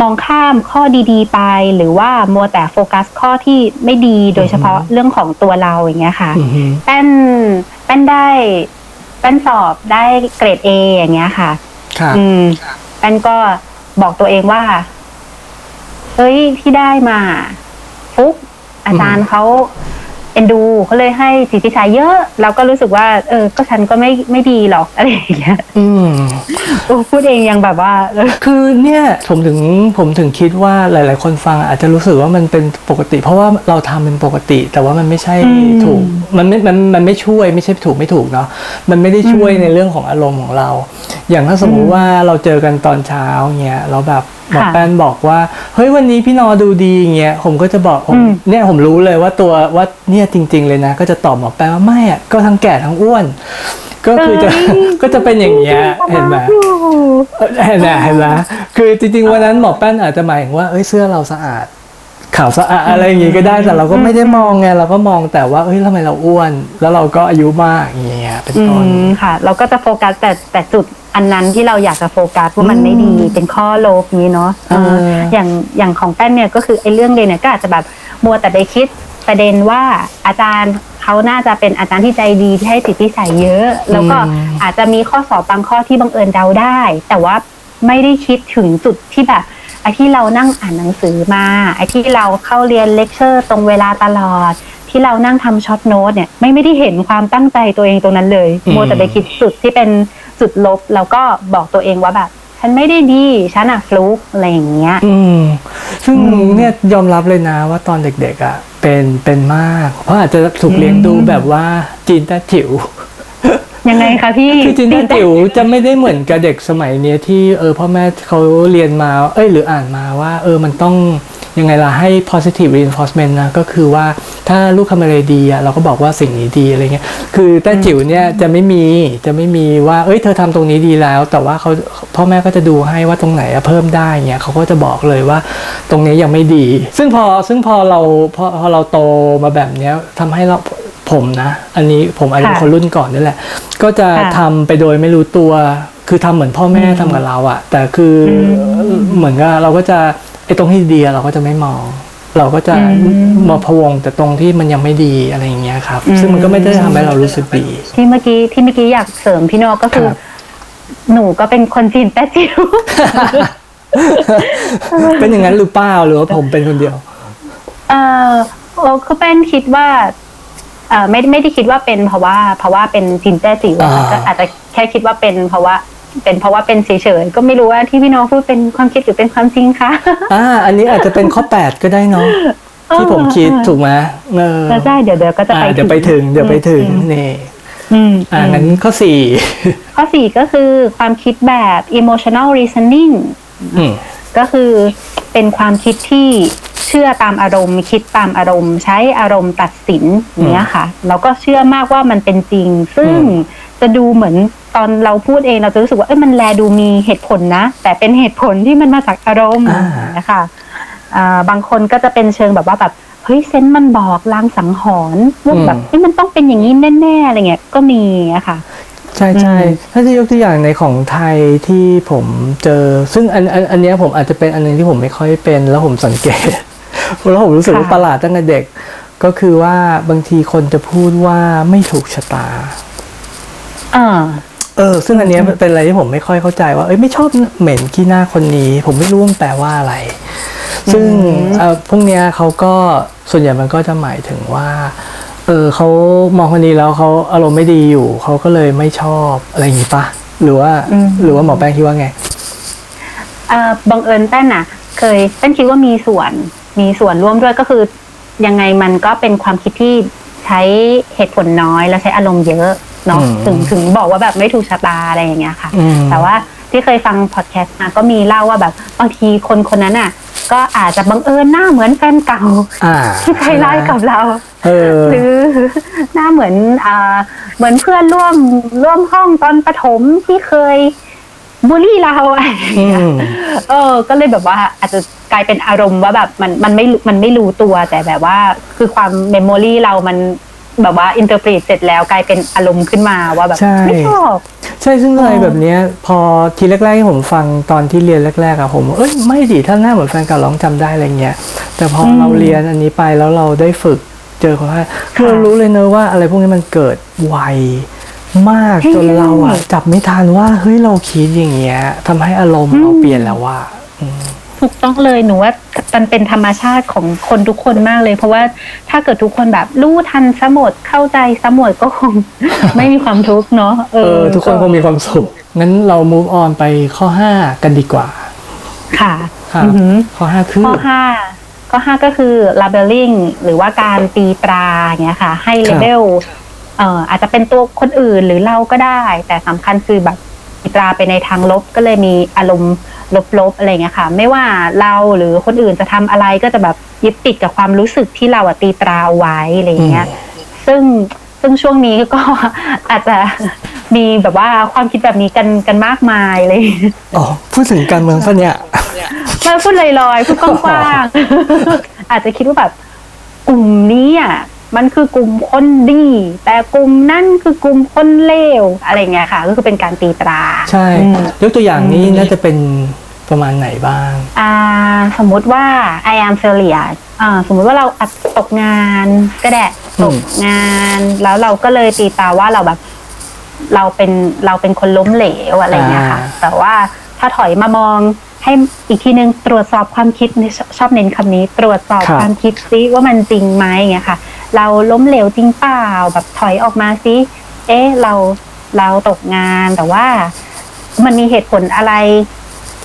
มองข้ามข้อดีๆ ไป หรือว่ามัวแต่โฟกัสข้อที่ไม่ดีโดยเฉพาะเรื่องของตัวเราอย่างเงี้ยค่ะอือฮึแป้นแป้นได้แป้นสอบได้เกรด A อย่างเงี้ยค่ะค่ะอืมแป้นก็บอกตัวเองว่าเฮ้ยที่ได้มาฟุกอาจารย์เขา เอ็นดูเขาเลยให้สิทธิชัยเยอะ เราก็รู้สึกว่า เออ ก็ฉันก็ไม่ไม่ดีหรอกอะไรอย่างเงี้ยอืมโอ้พูดเองยังแบบว่าเออคือเนี่ยผมถึงผมถึงคิดว่าหลาย ๆ คนฟังอาจจะรู้สึกว่ามันเป็นปกติ เพราะว่าเราทำเป็นปกติ แต่ว่ามันไม่ใช่ถูก มันไม่มันมันไม่ช่วยไม่ใช่ถูกไม่ถูกเนาะมันไม่ได้ช่วยในเรื่องของอารมณ์ของเรา อย่างถ้าสมมุติว่าเราเจอกันตอนเช้าเงี้ยเราแบบ หมอแป้นบอกว่าเฮ้ยวันนี้พี่นอดูดีเงี้ยผมก็จะบอกผมเนี่ยผมรู้เลยว่าตัวว่าเนี่ยจริง ๆ เลยนะ ก็จะตอบหมอแป้นว่าไม่อะก็ทั้งแก่ทั้งอ้วน ก็คือจะก็จะเป็นอย่างเงี้ยเห็นไหมเออเห็นไหมเห็นไหมคือจริง ๆ วันนั้นหมอแป้นอาจจะหมายถึงว่าเอ้ยเสื้อเราสะอาดขาวสะอาดอะไรอย่างงี้ก็ได้แต่เราก็ไม่ได้มองไงเราก็มองแต่ว่าเอ้ยทำไมเราอ้วน แล้วเราก็อายุมากอย่างเงี้ยเป็นอืต้นมค่ะ เราก็จะโฟกัสแต่แต่จุด อันนั้นที่เราอยากจะโฟกัสว่ามันไม่ดีเป็นข้อโลภนี้เนาะเออเอออย่างอย่างของแป้นเนี่ยก็คือไอ้เรื่องเรียนเนี่ยก็อาจจะแบบมัวแต่ไปคิดประเด็นว่าอาจารย์เขาน่าจะเป็นอาจารย์ที่ใจดีที่ให้สิทธิใส่เยอะ แล้วก็อาจจะมีข้อสอบบางข้อที่บังเอิญเดาได้ แต่ว่าไม่ได้คิดถึงจุดที่แบบไอ้ที่เรานั่งอ่านหนังสือมาไอ้ที่เราเข้าเรียนเลคเชอร์ตรงเวลาตลอด ที่เรานั่งทำ short note เนี่ยไม่ไม่ได้เห็นความตั้งใจตัวเองตรงนั้นเลยอืมมัวแต่ไปคิดจุดที่เป็น จุดลบ แล้วก็บอกตัวเองว่าแบบ ฉันไม่ได้ดี ฉันอะฟลุกอะไรอย่างเงี้ย อืม ซึ่งอืมเนี่ยยอมรับเลยนะว่าตอนเด็กๆอะ เป็นเป็นมาก เพราะอาจจะถูกเลี้ยงดูแบบว่าจีนแต้จิ๋วยังไงคะพี่คือจินตาจิ๋วจะไม่ได้เหมือนกับเด็กสมัยเนี้ยที่เออพ่อแม่เขาเรียนมา เอ้ยหรืออ่านมาว่า เออมันต้อง ยังไงล่ะให้ positive reinforcement นะก็คือว่าถ้าลูกทำอะไรดีอะเราก็บอกว่าสิ่งนี้ดีอะไรเงี้ยคือแต่จิ๋วเนี่ยจะไม่มีจะไม่มีว่าเอ้ยเธอทำตรงนี้ดีแล้ว แต่ว่าเขาพ่อแม่ก็จะดูให้ว่าตรงไหนอะเพิ่มได้เงี้ยเขาก็จะบอกเลยว่าตรงนี้ยังไม่ดี ซึ่งพอซึ่งพอเราพอพอเราโตมาแบบเนี้ยทำให้เราผมนะ อันนี้ผมอาจจะเป็นค่ะคนรุ่นก่อนนี่แหละ ก็จะค่ะทำไปโดยไม่รู้ตัว คือทำเหมือนพ่อแม่ทำกับเราอะแต่คืออมเหมือนกับเราก็จะไอ้ตรงที่ดีอะเราก็จะไม่มอง เราก็จะอืมมาพะวงแต่ตรงที่มันยังไม่ดีอะไรอย่างเงี้ยครับอืมซึ่งมันก็ไม่ได้ทำให้เรารู้สึกดี ที่เมื่อกี้ที่เมื่อกี้อยากเสริมพี่โนก็คือครับหนูก็เป็นคนจีนแต้จิ๋วเป็นอย่างนั้นหรือเปล่าหรือว่าผมเป็นคนเดียว เออโอ้คือเป็นคิดว่าเออไม่ไม่ได้คิดว่าเป็นเพราะว่า เพราะว่าเป็นจินแต้จิ๋วอะค่ะอ่าก็อาจจะแค่คิดว่าเป็นเพราะว่า เป็นเพราะว่าเป็นเฉยๆก็ไม่รู้ว่าที่พี่น้องพูดเป็นความคิดหรือเป็นความจริงคะอ่าอันนี้อาจจะเป็นข้อ 8 ก็ได้เนาะที่ผมคิดถูกไหมเออใช่เดี๋ยวเดี๋ยวก็จะอ่าไปเดี๋ยวไปถึง เดี๋ยวไปถึงนี่อืมอ่างั้นข้อสี่ข้อสี่ก็คือความคิดแบบ emotional reasoning อืมก็คือเป็นความคิดที่เชื่อตามอารมณ์ คิดตามอารมณ์ ใช้อารมณ์ตัดสินอย่างเนี้ยค่ะเราก็เชื่อมากว่ามันเป็นจริง ซึ่งอืมจะดูเหมือน ตอนเราพูดเองเราจะรู้สึกว่าเอ้ยมันแลดูมีเหตุผลนะ แต่เป็นเหตุผลที่มันมาจากอารมณ์อ่านะคะอ่าบางคนก็จะเป็นเชิงแบบว่าแบบเฮ้ยเซนส์มันบอกลางสังหรณ์ว่าแบบเฮ้ยมันต้องเป็นอย่างนี้แน่ๆอะไรเงี้ยก็มีอะค่ะใช่ใช่อืมถ้าจะยกตัวอย่างในของไทยที่ผมเจอ ซึ่งอันอันอันเนี้ยผมอาจจะเป็นอันหนึงที่ผมไม่ค่อยเป็น แล้วผมสังเกตแล้วผมรู้สึกว่าประหลาดตั้งแต่เด็ก ก็คือว่าบางทีคนจะพูดว่าไม่ถูกชะตาอ่า เออซึ่งอันเนี้ยเป็นอะไรที่ผมไม่ค่อยเข้าใจว่าเอ้ยไม่ชอบเหม็นขี้หน้าคนนี้ ผมไม่รู้ว่ามันแปลว่าอะไร ซึ่งอืมเอ่อพวกเนี้ยเขาก็ส่วนใหญ่มันก็จะหมายถึงว่าเออเขามองคนนี้แล้วเขาอารมณ์ไม่ดีอยู่เขาก็เลยไม่ชอบอะไรอย่างงี้ปะหรือว่าอืมหรือว่าหมอแป้งคิดว่าไงเอ่อบังเอิญแป้นน่ะเคยแป้นคิดว่ามีส่วนมีส่วนร่วมด้วยก็คือยังไงมันก็เป็นความคิดที่ใช้เหตุผลน้อยแล้วใช้อารมณ์เยอะ เนาะอืมถึงถึงบอกว่าแบบไม่ถูกชะตาอะไรอย่างเงี้ยค่ะอืมแต่ว่าที่เคยฟังพอดแคสต์มาก็มีเล่าว่าแบบบางทีคนคนนั้นอะ ก็อาจจะบังเอิญหน้าเหมือนแฟนเก่าอ่าที่ใจร้ายกับเราเออหรือหน้าเหมือนอ่าเหมือนเพื่อนร่วมร่วมห้องตอนประถมที่เคยบูลลี่เราอะไรอย่างอืเงี้ยมเออ ก็เลยแบบว่าอาจจะกลายเป็นอารมณ์ว่าแบบมันมันไม่มันไม่รู้ตัวแต่แบบว่า คือความ memory เรามัน แบบว่า interpret เสร็จแล้วกลายเป็นอารมณ์ขึ้นมาว่าแบบใช่ ไม่ชอบ ใช่ซึ่งอะไรอ๋อแบบเนี้ยพอทีแรกๆที่ผมฟังตอนที่เรียนแรกๆอะผมเอ้ยไม่ดิถ้าหน้าเหมือนแฟนเก่าร้องจำได้อะไรเงี้ยแต่พอเราเรียนอันนี้ไปแล้วเราได้ฝึกเจอคนว่าคือเรารู้เลยเนอะว่าอะไรพวกนี้มันเกิดไวมากจนเราอะจับไม่ทันว่าเฮ้ยเราคิดอย่างเงี้ยทำให้อารมณ์เราเปลี่ยนแล้วว่าอืม ถูกต้องเลยหนูว่ามันเป็นธรรมชาติของคนทุกคนมากเลย เพราะว่าถ้าเกิดทุกคนแบบรู้ทันสมดเข้าใจสมดก็คง ไม่มีความทุกข์เนาะเออ ทุกคนคงมีความสุขงั้นเรา move on ไปข้อ5กันดีกว่า ค่ะครับอือหือข้อ5คือข้อห้าข้อห้าก็คือ labeling หรือว่าการตีตราอย่างเงี้ยค่ะ ให้ครับ label เอ่ออาจจะเป็นตัวคนอื่นหรือเราก็ได้ แต่สำคัญคือแบบ ตีตราไปในทางลบก็เลยมีอารมณ์ลบๆอะไรเงี้ยค่ะ ไม่ว่าเราหรือคนอื่นจะทำอะไรก็จะแบบยึดติดกับความรู้สึกที่เราอะตีตราเอาไว้อะไรเงี้ย ซึ่งซึ่งช่วงนี้ก็อาจจะมีแบบว่าความคิดแบบนี้กันกันมากมายเลยอ๋อพูดถึงการเมืองปะเนี่ยมาพูดลอยๆพูดกว้างๆอาจจะคิดว่าแบบกลุ่มนี้อะ มันคือกลุ่มคนดี แต่กลุ่มนั่นคือกลุ่มคนเลวอะไรเงี้ยค่ะ ก็คือเป็นการตีตรา ใช่อืมยกตัวอย่างนี้น่าจะเป็นประมาณไหนบ้าง อ่า สมมุติว่า I am failure อ่า สมมุติว่าเราอัดตกงานก็ได้อืตมกงาน แล้วเราก็เลยตีตราว่าเราแบบ เราเป็นเราเป็นคนล้มเหลวอะไรเงี้ยค่ะ แต่ว่าถ้าถอยมามอง ให้อีกทีนึงตรวจสอบความคิดนี่ชชอบเน้นคำนี้ ตรวจสอบครับความคิดซิว่ามันจริงไหมอย่างเงี้ยค่ะ เราล้มเหลวจริงเปล่าแบบถอยออกมาซิเอ๊ะเราเราตกงานแต่ว่า มันมีเหตุผลอะไร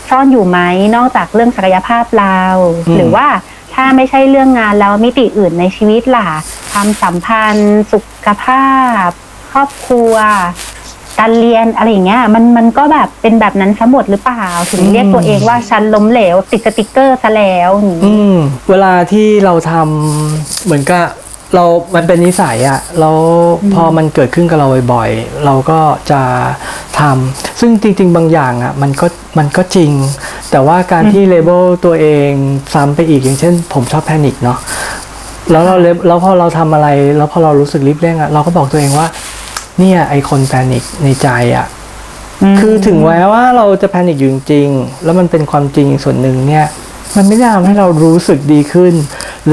ซ่อนอยู่ไหมนอกจากเรื่องศักยภาพเราอืมหรือว่าถ้าไม่ใช่เรื่องงานแล้วมิติอื่นในชีวิตล่ะความสัมพันธ์ สุขภาพ ครอบครัว การเรียนอะไรอย่างเงี้ยมันมันก็แบบเป็นแบบนั้นซะหมดหรือเปล่าถึงเรียกตัวเองว่าฉันล้มเหลวติดสติกเกอร์ซะแล้วอย่างอืงี้มเวลาที่เราทำเหมือนกับเรา มันเป็นนิสัยอะแล้วพอมันเกิดขึ้นกับเราบ่อยๆ เราก็จะทำซึ่งจริงๆ บางอย่างอะมันก็มันก็จริง แต่ว่าการที่ label ตัวเองซ้ำไปอีกอย่างเช่น ผมชอบ panic เนาะแล้วเราเลแล้วพอเราทำอะไร แล้วพอเรารู้สึกรีบเร่งอะเราก็บอกตัวเองว่า เนี่ยไอคน panic ในใจอะคือถึงแม้ว่าเราจะ panic อยู่จริงๆแล้วมันเป็นความจริงส่วนหนึ่งเนี่ย มันไม่ได้ทำให้เรารู้สึกดีขึ้น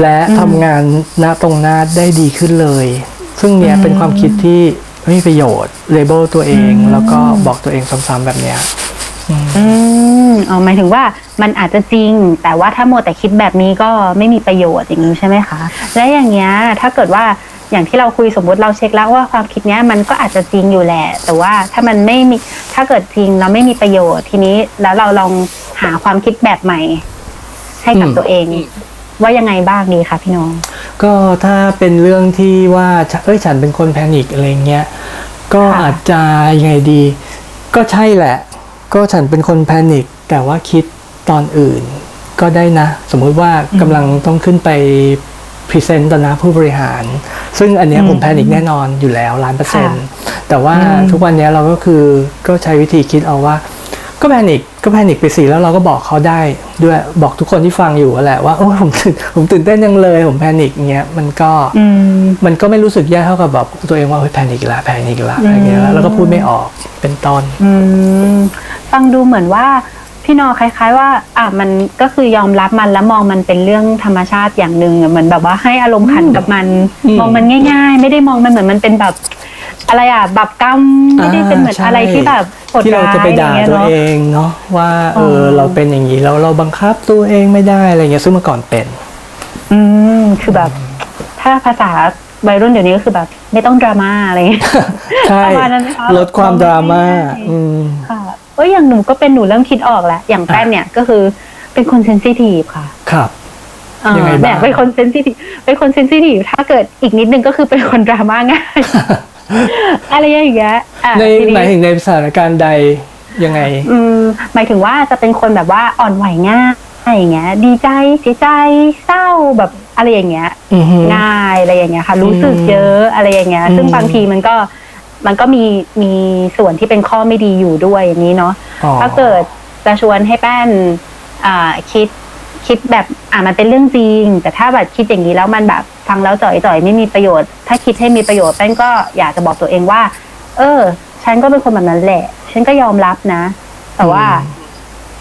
และทำงานณตรงหน้าได้ดีขึ้นเลย ซึ่งเนี่ยเป็นความคิดที่ไม่มีประโยชน์เลเบลตัวเอง แล้วก็บอกตัวเองซ้ำๆแบบเนี้ยอืมอ๋อหมายถึงว่ามันอาจจะจริง แต่ว่าถ้าโมวแต่คิดแบบนี้ก็ไม่มีประโยชน์อย่างนี้ใช่ไหมคะ และอย่างเงี้ยถ้าเกิดว่า อย่างที่เราคุยสมมติเราเช็คแล้วว่าความคิดเนี้ยมันก็อาจจะจริงอยู่แหละ แต่ว่าถ้ามันไม่มีถ้าเกิดจริงแล้วไม่มีประโยชน์ทีนี้แล้วเราลองหาความคิดแบบใหม่ ให้กับอืมตัวเอง ว่ายังไงบ้างดีคะพี่น้อง ก็ถ้าเป็นเรื่องที่ว่าฉันเอ้ยฉันเป็นคน panic อะไรเงี้ยก็ค่ะอาจจะยังไงดี ก็ใช่แหละ ก็ฉันเป็นคน panic แต่ว่าคิดตอนอื่นก็ได้นะ สมมุติว่ากำลังต้องขึ้นไป present ต่อหน้าผู้บริหาร ซึ่งอันเนี้ยผม panic แน่นอนอยู่แล้วล้านเปอร์เซ็นต์แต่ว่าทุกวันเนี้ยเราก็คือก็ใช้วิธีคิดเอาว่า ก็ panic ก็ panic ไปสิแล้วเราก็บอกเขาได้ด้วยบอกทุกคนที่ฟังอยู่แหละว่าโอ้ยผมตื่นผมตื่นเต้นยังเลยผม panic เงี้ยมันก็อืมมันก็ไม่รู้สึกแย่เท่ากับแบบตัวเองว่าเฮ้ย panic ละ panic ละอะไรเงี้ยแล้วก็พูดไม่ออกเป็นต้นอืมฟังดูเหมือนว่า พี่นอคล้าย ๆ ว่า อะมันก็คือยอมรับมันแล้วมองมันเป็นเรื่องธรรมชาติอย่างหนึ่งอะเหมือนแบบว่าให้อารมณ์ขันกับมันอืมมองมันง่าย ๆ ไม่ได้มองมันเหมือนมันเป็นแบบ อะไรอะแบบกรรมไม่ได้เป็นเหมือนใช่อะไรที่แบบโหดที่เราร้ายจะไปอะไรด่าเงี้ยตัวเนาะเองเนาะว่าเอออเราเป็นอย่างนี้แล้วเราบังคับตัวเองไม่ได้อะไรเงี้ยซึ่งเมื่อก่อนเป็น อืมคือแบบ ถ้าภาษาวัยรุ่นเดี๋ยวนี้ก็คือแบบ ไม่ต้องดราม่าอะไรเงี้ยใช่ประมาณนั้นไหมคะลดความดราม่าง่ายๆอืมค่ะ เอ้ยอย่างหนูก็เป็นหนูเริ่มคิดออกแล้ว อย่างแป้นเนี่ยก็คือเป็นคนเซนซิทีฟค่ะ ครับเออยังไงบ้างแบบเป็นคนเซนซิทีฟเป็นคนเซนซิทีฟถ้าเกิดอีกนิดนึงก็คือเป็นคนดราม่าง่ายอะไรอย่างเงี้ยอะในทีหมายถึงในสถานการณ์ใดยังไง อืมหมายถึงว่าจะเป็นคนแบบว่าอ่อนไหวง่ายอะไรอย่างเงี้ย ดีใจเสียใจเศร้าแบบอะไรอย่างเงี้ยอือฮึง่ายอะไรอย่างเงี้ยค่ะ รู้สึกเยอะอะไรอย่างเงี้ย ซึ่งอืมบางทีมันก็ มันก็มีมีส่วนที่เป็นข้อไม่ดีอยู่ด้วยอย่างนี้เนาะอ๋อถ้าเกิดจะชวนให้แป้นอ่าคิดคิดแบบอ่ามันเป็นเรื่องจริง แต่ถ้าแบบคิดอย่างนี้แล้วมันแบบฟังแล้วจ่อยๆไม่มีประโยชน์ ถ้าคิดให้มีประโยชน์แป้นก็อยากจะบอกตัวเองว่า เออ ฉันก็เป็นคนแบบนั้นแหละ ฉันก็ยอมรับนะ แต่ว่า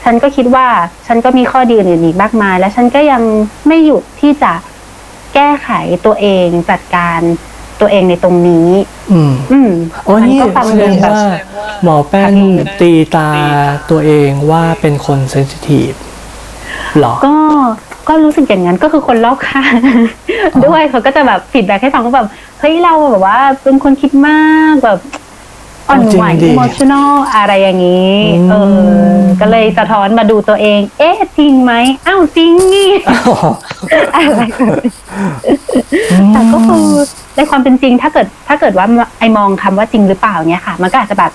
ฉันก็คิดว่า ฉันก็มีข้อดีอื่นๆอีกมากมาย และฉันก็ยังไม่หยุดที่จะแก้ไขตัวเองจัดการ ตัวเองในตรงนี้ อืมอืมอ๋อมันี่ก็ฟังแสดูดงแบบว่าหมอแป้นค่ะพี่ตีตาตัวเองว่าเป็นคน sensitive หรอ ก็ก็รู้สึกอย่างนั้นก็คือคนรอบข้างด้วยเขาก็จะแบบ feedback ให้ฟังว่าแบบเฮ้ยเราแบบว่าเป็นคนคิดมากแบบอ่อนไหวจริงดิ emotional อะไรอย่างนี้อืมเออก็เลยสะท้อนมาดูตัวเอง เอ๊ะจริงไหมอ้าวจริงนี่อะไรแบบนี้แต่ก็คือ ในความเป็นจริง ถ้าเกิดถ้าเกิดว่าไอมองคำว่าจริงหรือเปล่าเนี่ยค่ะ มันก็อาจจะแบบ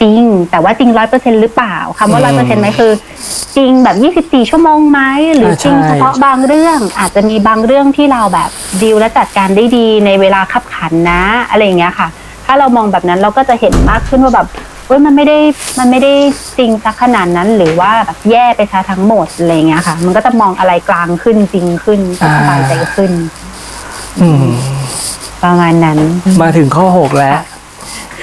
จริง แต่ว่าจริงร้อยเปอร์เซ็นหรือเปล่าคำว่าอืร้อยเปอร์มเซ็นต์ไหมคือ จริงแบบยี่สิบสี่ชั่วโมงไหมหรืออ่าจริงใช่เฉพาะบางเรื่อง อาจจะมีบางเรื่องที่เราแบบดีลและจัดการได้ดีในเวลาขับขันนะ อะไรอย่างเงี้ยค่ะ ถ้าเรามองแบบนั้นเราก็จะเห็นมากขึ้นว่าแบบเว้ยมันไม่ได้มันไม่ได้จริงสักขนาดนั้น หรือว่าแบบแย่ไปซะทั้งหมดอะไรอย่างเงี้ยค่ะ มันก็จะมองอะไรกลางขึ้นจริงขึ้นก็สบายใจขึ้น อืม ประมาณนั้นมาถึงข้อหกแล้ว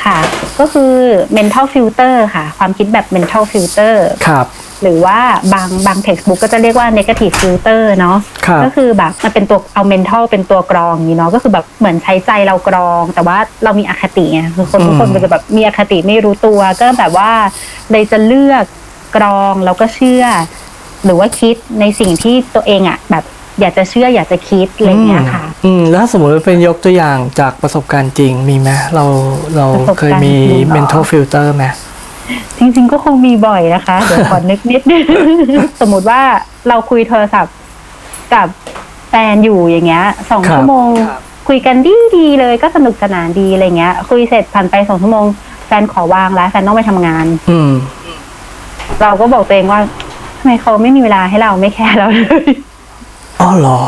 ค่ะ ก็คือ mental filter ค่ะ ความคิดแบบ mental filter ครับ หรือว่าบางบาง textbook ก็จะเรียกว่า negative filter เนาะครับก็คือแบบมันเป็นตัวเอา mental เป็นตัวกรองอย่างนี้เนาะก็คือแบบเหมือนใช้ใจเรากรอง แต่ว่าเรามีอคติไงคือคนทุกคนอืมมันจะแบบมีอคติไม่รู้ตัว ก็แบบว่าเลยจะเลือกกรองแล้วก็เชื่อ หรือว่าคิดในสิ่งที่ตัวเองอะแบบ อยากจะเชื่ออยากจะคิดอะไรอย่างเงี้ยค่ะ อืมแล้วถ้าสมมติว่าเป็นยกตัวอย่างจากประสบการณ์จริงมีไหมเราเราประสบเคยการณ์มีจริงเหรอ mental filter ไหมจริง ๆ ก็คงมีบ่อยนะคะ เดี๋ยวขอนึกนิดนึงสมมุติว่าเราคุยโทรศัพท์กับแฟนอยู่อย่างเงี้ยสองครับชั่วโมง คุยกันดีดีๆเลยก็สนุกสนานดีอะไรเงี้ย คุยเสร็จผ่านไปสองชั่วโมงแฟนขอวางแล้วแฟนต้องไปทำงาน อืมเราก็บอกตัวเองว่าทำไมเขาไม่มีเวลาให้เราไม่แคร์เราเลย อ๋อเหรอ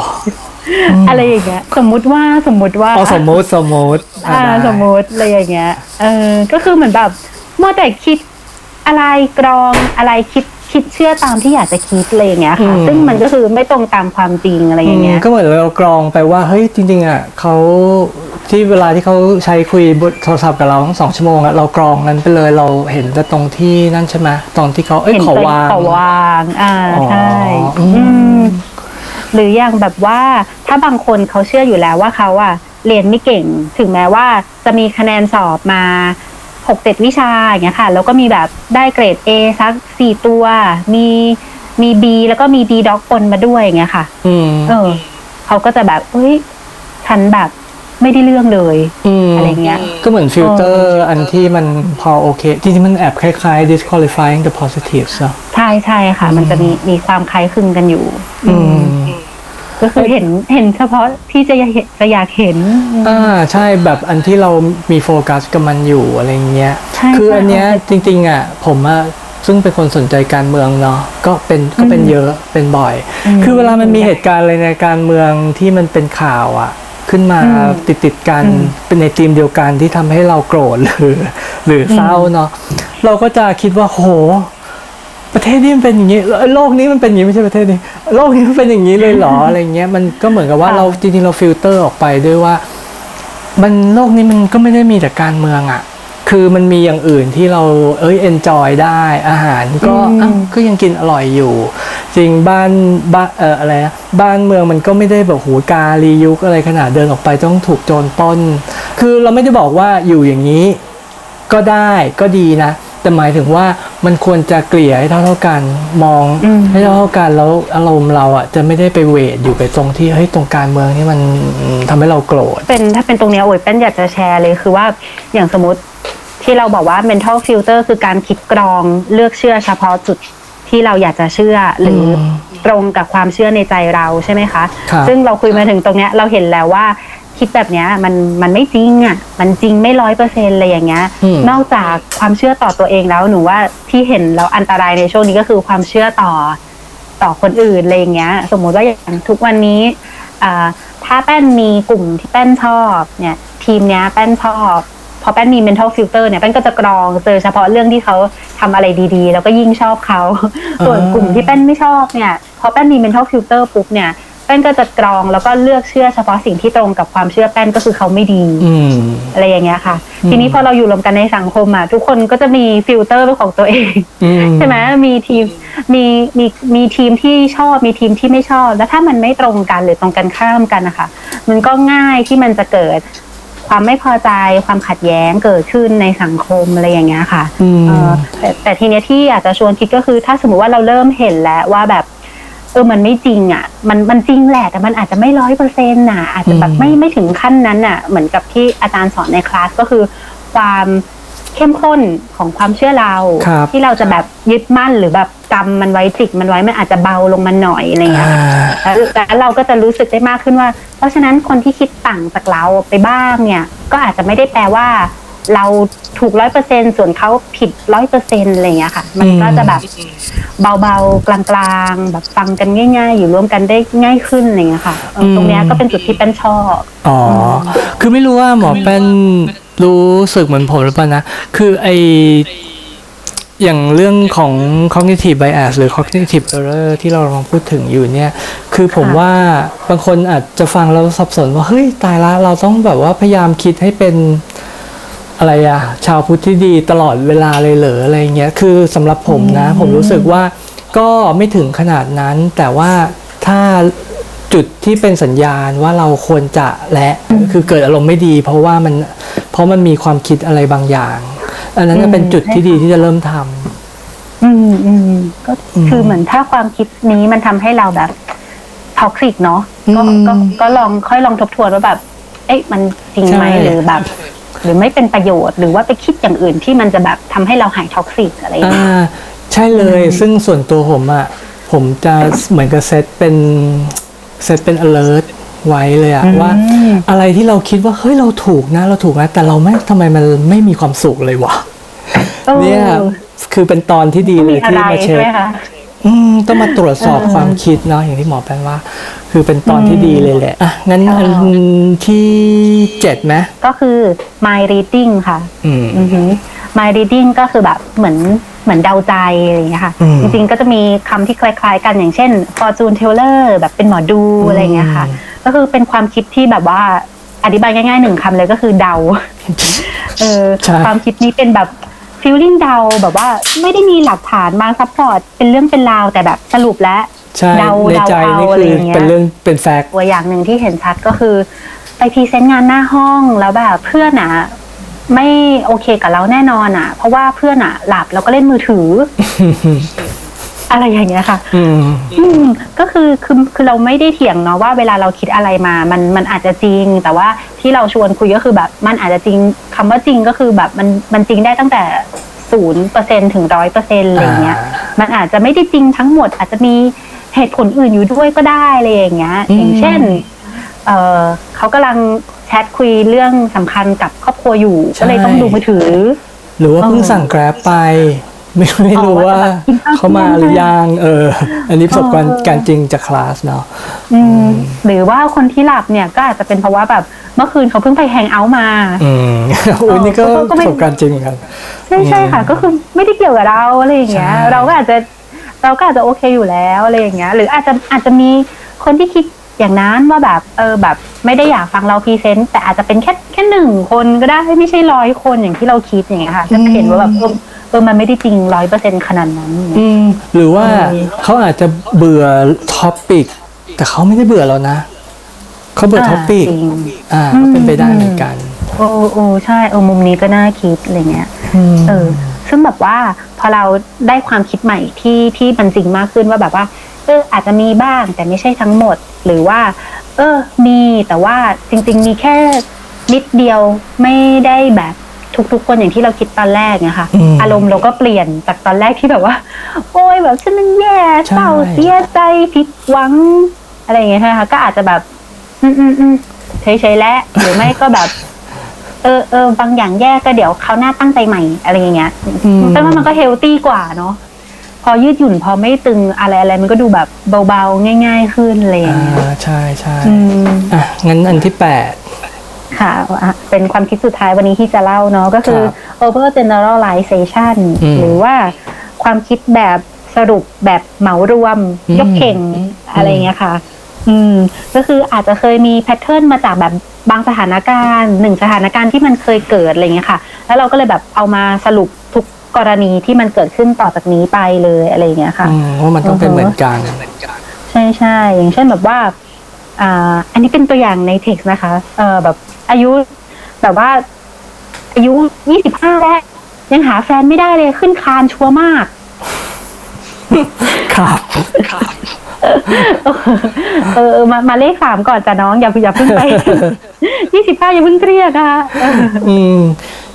อะไรอย่างเงี้ยสมมุติว่าสมมุติว่าอ๋อสมมติสมมติอ่าได้สมมติอะไรอย่างเงี้ยเออก็คือเหมือนแบบมัวแต่คิดอะไรกรองอะไรคิดคิดเชื่อตามที่อยากจะคิดอะไรอย่างเงี้ยค่ะ ซึ่งมันก็คือไม่ตรงตามความจริงอะไรอย่างเงี้อืยมก็เหมือนเรากรองไปว่าเฮ้ยจริง ๆอะเขาที่เวลาที่เขาใช้คุยบนโทรศัพท์กับเราทั้งสองชั่วโมงอะเรากรองนั้นไปเลยเราเห็นแต่ตรงที่นั่นใช่ไหมตรงที่เขาเอ้ยเห็นขอตัววางขอวาง อ่าอ๋อใช่อืมอืม หรืออย่างแบบว่าถ้าบางคนเขาเชื่ออยู่แล้วว่าเขาอะเรียนไม่เก่ง ถึงแม้ว่าจะมีคะแนนสอบมาหกเจ็ดวิชาอย่างเงี้ยค่ะแล้วก็มีแบบได้เกรด A สักสี่ตัว มีมี B แล้วก็มี D ด็อกปนมาด้วยอย่างเงี้ยค่ะอืมเออเขาก็จะแบบเฮ้ยฉันแบบไม่ได้เรื่องเลยมอะไรเงี้ย ก็เหมือนฟิลเตอร์อันที่มันพอโอเค จริงๆ มันแอบคล้ายๆ disqualifying the positives เนอะใช่ใช่ค่ะ มันจะมีมีความคล้ายคลึงกันอยู่ อืม ก็คือเห็นเห็นเฉพาะที่จะอยากเห็นจะอยากเห็น อ่าใช่แบบอันที่เรามีโฟกัสกับมันอยู่อะไรเงี้ยใช่คือใช่อันเนี้ยเอาไปจริง ๆ อะ ผมอะซึ่งเป็นคนสนใจการเมืองเนาะก็เป็นก็เป็นเยอะเป็นบ่อยอืมคือเวลามันมีเหตุการณ์อะไรในการเมืองที่มันเป็นข่าวอะ ขึ้นมาอืมติดติดๆกันอืมเป็นในธีมเดียวกันที่ทำให้เราโกรธหรือ หรือเศร้าเนาะเราก็จะคิดว่าโห ประเทศนี้มันเป็นอย่างนี้เอ้ยโลกนี้มันเป็นอย่างนี้ไม่ใช่ประเทศนี้ โลกนี้มันเป็นอย่างนี้เลยเหรออะไรเงี้ยมันก็เหมือนกับว่าค่ะเราจริงๆเราฟิลเตอร์ออกไปด้วยว่า มันโลกนี้มันก็ไม่ได้มีแต่การเมืองอะ่ะคือมันมีอย่างอื่นที่เราเอ้ย enjoy ได้อาหารก็อืมอะก็ยังกินอร่อยอยู่ จริงบ้านบ้านเอ่ออะไรนะบ้านเมืองมันก็ไม่ได้แบบหูกาลียุคอะไรขนาดเดินออกไปต้องถูกโจรปล้น คือเราไม่ได้บอกว่าอยู่อย่างนี้ ก็ได้ก็ดีนะ แต่หมายถึงว่ามันควรจะเกลี่ยให้เท่าเท่าๆกัน มองอืมให้เท่าเท่าๆกันแล้วอารมณ์เราอะจะไม่ได้ไปเวทอยู่ไปตรงที่เฮ้ยตรงการเมืองที่มันอืมทำให้เราโกรธเป็นถ้าเป็นตรงเนี้ยโอ้ยเป็นอยากจะแชร์เลยคือว่าอย่างสมมติที่เราบอกว่า mental filter คือการคิดกรองเลือกเชื่อเฉพาะจุดที่เราอยากจะเชื่อหรืออมตรงกับความเชื่อในใจเราใช่ไหมคะครับซึ่งเราคุยมาถึงตรงเนี้ยเราเห็นแล้วว่า คิดแบบเนี้ยมันมันไม่จริงอะ มันจริงไม่ร้อยเปอร์เซ็นต์เลยอย่างเงี้ย อืม นอกจากความเชื่อต่อตัวเองแล้วหนูว่าที่เห็นแล้วอันตรายในช่วงนี้ก็คือความเชื่อต่อต่อคนอื่นอะไรอย่างเงี้ย สมมุติว่าอย่างทุกวันนี้อ่าถ้าแป้นมีกลุ่มที่แป้นชอบเนี่ย ทีมเนี้ยแป้นชอบพอแป้นมี mental filter เนี่ยแป้นก็จะกรองเจอเฉพาะเรื่องที่เขาทำอะไรดีๆ แล้วก็ยิ่งชอบเขา ส่วนกลุ่มที่แป้นไม่ชอบเนี่ยพอแป้นมี mental filter ปุ๊บเนี่ยแป้นก็จะกรองแล้วก็เลือกเชื่อเฉพาะสิ่งที่ตรงกับความเชื่อแป้นก็คือเขาไม่ดีอืมอะไรอย่างเงี้ยค่ะอืมทีนี้พอเราอยู่รวมกันในสังคมอะทุกคนก็จะมีฟิลเตอร์เป็นของตัวเองอืมใช่ไหมมีทีมมีมีมีทีมที่ชอบมีทีมที่ไม่ชอบ แล้วถ้ามันไม่ตรงกันหรือตรงกันข้ามกันนะคะมันก็ง่ายที่มันจะเกิดความไม่พอใจความขัดแย้งเกิดขึ้นในสังคมอะไรอย่างเงี้ยค่ะอืมเออแต่แต่ทีเนี้ยที่อยากจะชวนคิดก็คือ ถ้าสมมติว่าเราเริ่มเห็นแล้วว่าแบบ เออมันไม่จริงอะ มันมันจริงแหละแต่มันอาจจะไม่ร้อยเปอร์เซ็นต์น่ะ อาจจะแบบไม่ไม่ถึงขั้นนั้นน่ะ เหมือนกับที่อาจารย์สอนในคลาสก็คือความเข้มข้นของความเชื่อเราครับที่เราจะแบบยึดมั่นหรือแบบกำมันไว้จิกมันไว้มันอาจจะเบาลงมาหน่อยอะไรเงี้ยอ่าแล้วแล้วเราก็จะรู้สึกได้มากขึ้นว่า เพราะฉะนั้นคนที่คิดต่างจากเราไปบ้างเนี่ย ก็อาจจะไม่ได้แปลว่า เราถูกร้อยเปอร์เซ็นส่วนเขาผิดร้อยเปอร์เซ็นอะไรอย่างเงี้ยค่ะ มันก็จะแบบเบาๆ กลางๆ แบบฟังกันง่าย ๆ อยู่ร่วมกันได้ง่ายขึ้นอะไรอย่างเงี้ยค่ะ ตรงเนี้ยก็เป็นจุดที่เป็นชอบอ๋อ คือไม่รู้ว่าหมอเป็นรู้สึกเหมือนผมหรือเปล่านะ คือไออย่างเรื่องของ cognitive bias หรือ cognitive error ที่เราลังพูดถึงอยู่เนี่ย คือผมว่าบางคนอาจจะฟังแล้วสับสนว่า เฮ้ย ตายละ เราต้องแบบว่าพยายามคิดให้เป็น อะไรอะชาวพุทธที่ดีตลอดเวลาเลยเหรออะไรเงี้ยคือสำหรับผมนะ ผมรู้สึกว่าก็ไม่ถึงขนาดนั้น แต่ว่าถ้าจุดที่เป็นสัญญาณว่าเราควรจะและคือเกิดอารมณ์ไม่ดี เพราะว่ามันเพราะมันมีความคิดอะไรบางอย่าง อันนั้นจะเป็นจุดที่ดีที่จะเริ่มทำอืมอืมก็อืมคือเหมือนถ้าความคิดนี้มันทำให้เราแบบ toxic เนาะก็อืมก็ก็ลองค่อยลองทบทวนว่าแบบ เอ๊ะมันจริงไหมใช่หรือแบบ หรือไม่เป็นประโยชน์ หรือว่าไปคิดอย่างอื่นที่มันจะแบบทำให้เราหาย toxic อะไรอย่างอ่าเงี้ยใช่เลยซึ่งส่วนตัวผมอะผมจะเหมือนกับเซตเป็นเซตเป็น alert ไว้เลยอะอืมว่า อะไรที่เราคิดว่าเฮ้ยเราถูกนะเราถูกนะแต่เราไม่ทำไมมันไม่มีความสุขเลยวะออเนี่ยคือเป็นตอนที่ดีเลมียอะที่ไรมาเช็ใช่คไหมคะ อืมต้องมาตรวจสอบเออความคิดเนาะอย่างที่หมอแปลว่า คือเป็นตอนที่ดีเลยแหละอะงั้นใช่อันที่เจ็ดไหมก็คือ my reading ค่ะ อืม อือหือ my reading ก็คือแบบเหมือนเหมือนเดาใจอะไรอย่างเงี้ยค่ะ อืมจริงๆก็จะมีคำที่คล้ายๆ กันอย่างเช่น fortune teller แบบเป็นหมอดูอะไรอย่างเงี้ยค่ะอืมก็คือเป็นความคิดที่แบบว่าอธิบายง่ายๆหนึ่งคำเลยก็คือเดา เออใช่ ความคิดนี้เป็นแบบ feeling เดาแบบว่าไม่ได้มีหลักฐานมา support เป็นเรื่องเป็นราวแต่แบบสรุปแล้วใช่เดาในเดาใจเอานี่อะไรคืออย่างเงี้ยเป็นเรื่องเป็น fact ตัวอย่างหนึ่งที่เห็นชัดก็คือ ไป present งานหน้าห้องแล้วแบบเพื่อนอะไม่โอเคกับเราแน่นอนอะ เพราะว่าเพื่อนอะ หลับแล้วก็เล่นมือถือ อะไรอย่างเงี้ยค่ะ อืม อืมก็คือคือคือเราไม่ได้เถียงเนาะว่าเวลาเราคิดอะไรมามันมันอาจจะจริง แต่ว่าที่เราชวนคุยก็คือแบบมันอาจจะจริงคำว่าจริงก็คือแบบมันมันจริงได้ตั้งแต่ศูนย์เปอร์เซ็นถึงร้อยเปอร์เซ็นอะไรอย่างเงี้ย มันอาจจะไม่ได้จริงทั้งหมด อาจจะมีเหตุผลอื่นอยู่ด้วยก็ได้อะไรอย่างเงี้ย อืม อย่างเช่น เออเขากำลังแชทคุยเรื่องสำคัญกับครอบครัวอยู่ ก็เลยต้องดูมือถือ หรือว่าเพิ่งเออสั่ง Grab ไป ไม่ไม่รู้อ๋อว่าว่าจะแบบกินข้าวเขามาหรือยังเออ อันนี้ประสบการณ์เออการจริงจากคลาสเนาะอืมหรือว่าคนที่หลับเนี่ยก็อาจจะเป็นเพราะว่าแบบเมื่อคืนเขาเพิ่งไป hang out มา อืมโอ้ยนี่ก็ก็ก็ปไม่ระสบการณ์จริงเหมือนกันใช่ใช่ค่ะ ก็คือไม่ได้เกี่ยวกับเราอะไรอย่างเงี้ยใช่เราก็อาจจะเราก็อาจจะโอเคอยู่แล้วอะไรอย่างเงี้ย หรืออาจจะอาจจะมีคนที่คิดอย่างนั้นว่าแบบเออแบบไม่ได้อยากฟังเรา present แต่อาจจะเป็นแค่แค่หนึ่งคนก็ได้ไม่ใช่ร้อยคนอย่างที่เราคิดอย่างเงี้ยค่ะจะเห็นว่าแบบ เออเออมันไม่ได้จริงร้อยเปอร์เซ็นขนาดนั้นอย่างเงี้ยอืม หรือว่าเออเขาอาจจะเบื่อ topic แต่เขาไม่ได้เบื่อเรานะเขาเบื่อ topic จริงอ่าก็เป็นไปได้เหมือนกัน โอ้โอ้ใช่เออมุมนี้ก็น่าคิดอะไรเงี้ยมเออ ซึ่งแบบว่าพอเราได้ความคิดใหม่ที่ที่มันจริงมากขึ้นว่าแบบว่า เออ อาจจะมีบ้างแต่ไม่ใช่ทั้งหมด หรือว่า เออ มีแต่ว่าจริง ๆ มีแค่นิดเดียวไม่ได้แบบ ทุกๆคนอย่างที่เราคิดตอนแรกเนี่ยค่ะอืมอารมณ์เราก็เปลี่ยนจากตอนแรกที่แบบว่า โอ้ยแบบฉันมันแย่ใช่ เศร้าเสียใจผิดหวัง อะไรอย่างเงี้ยใช่ไหมคะก็อาจจะแบบ อืมอืมอืมเฉยๆแล้วหรือไม่ก็แบบ เออเออบางอย่างแย่ก็เดี๋ยวเขาวหน้าตั้งใจใหม่อะไรอย่างเงี้ยอืม แต่ว่ามันก็เฮลตี้กว่าเนาะพอยืดหยุ่นพอไม่ตึงอะไรอะไรมันก็ดูแบบเบาๆง่าย ๆ ขึ้นอะไรอย่างอ่าเงี้ยใช่ใช่อืม อะงั้นอันที่แปด ค่ะอะ เป็นความคิดสุดท้ายวันนี้ที่จะเล่าเนาะก็คือครับ over generalization อืมหรือว่าความคิดแบบสรุปแบบเหมารวมอืมยกเข่งอะไรอย่างเงี้ยค่ะ อืม ก็คืออาจจะเคยมีแพทเทิร์นมาจากแบบบางสถานการณ์หนึ่งสถานการณ์ที่มันเคยเกิดอะไรเงี้ยค่ะ แล้วเราก็เลยแบบเอามาสรุปทุกกรณีที่มันเกิดขึ้นต่อจากนี้ไปเลยอะไรอย่างเงี้ยค่ะอืมว่ามันต้องเป็นเหมือนกันใช่ใช่อย่างเช่นแบบว่า อ่า อันนี้เป็นตัวอย่างในเท็กซ์นะคะ เออแบบ อายุแบบว่า อายุยี่สิบห้าแล้วยังหาแฟนไม่ได้เลยขึ้นคานชัวร์มาก ครับเอเออเออมามาเลขสามก่อนจ้ะน้องอย่าอย่าเพิ่งไปยี่สิบห้าอย่าเพิ่งเครียดนะคะเอออืม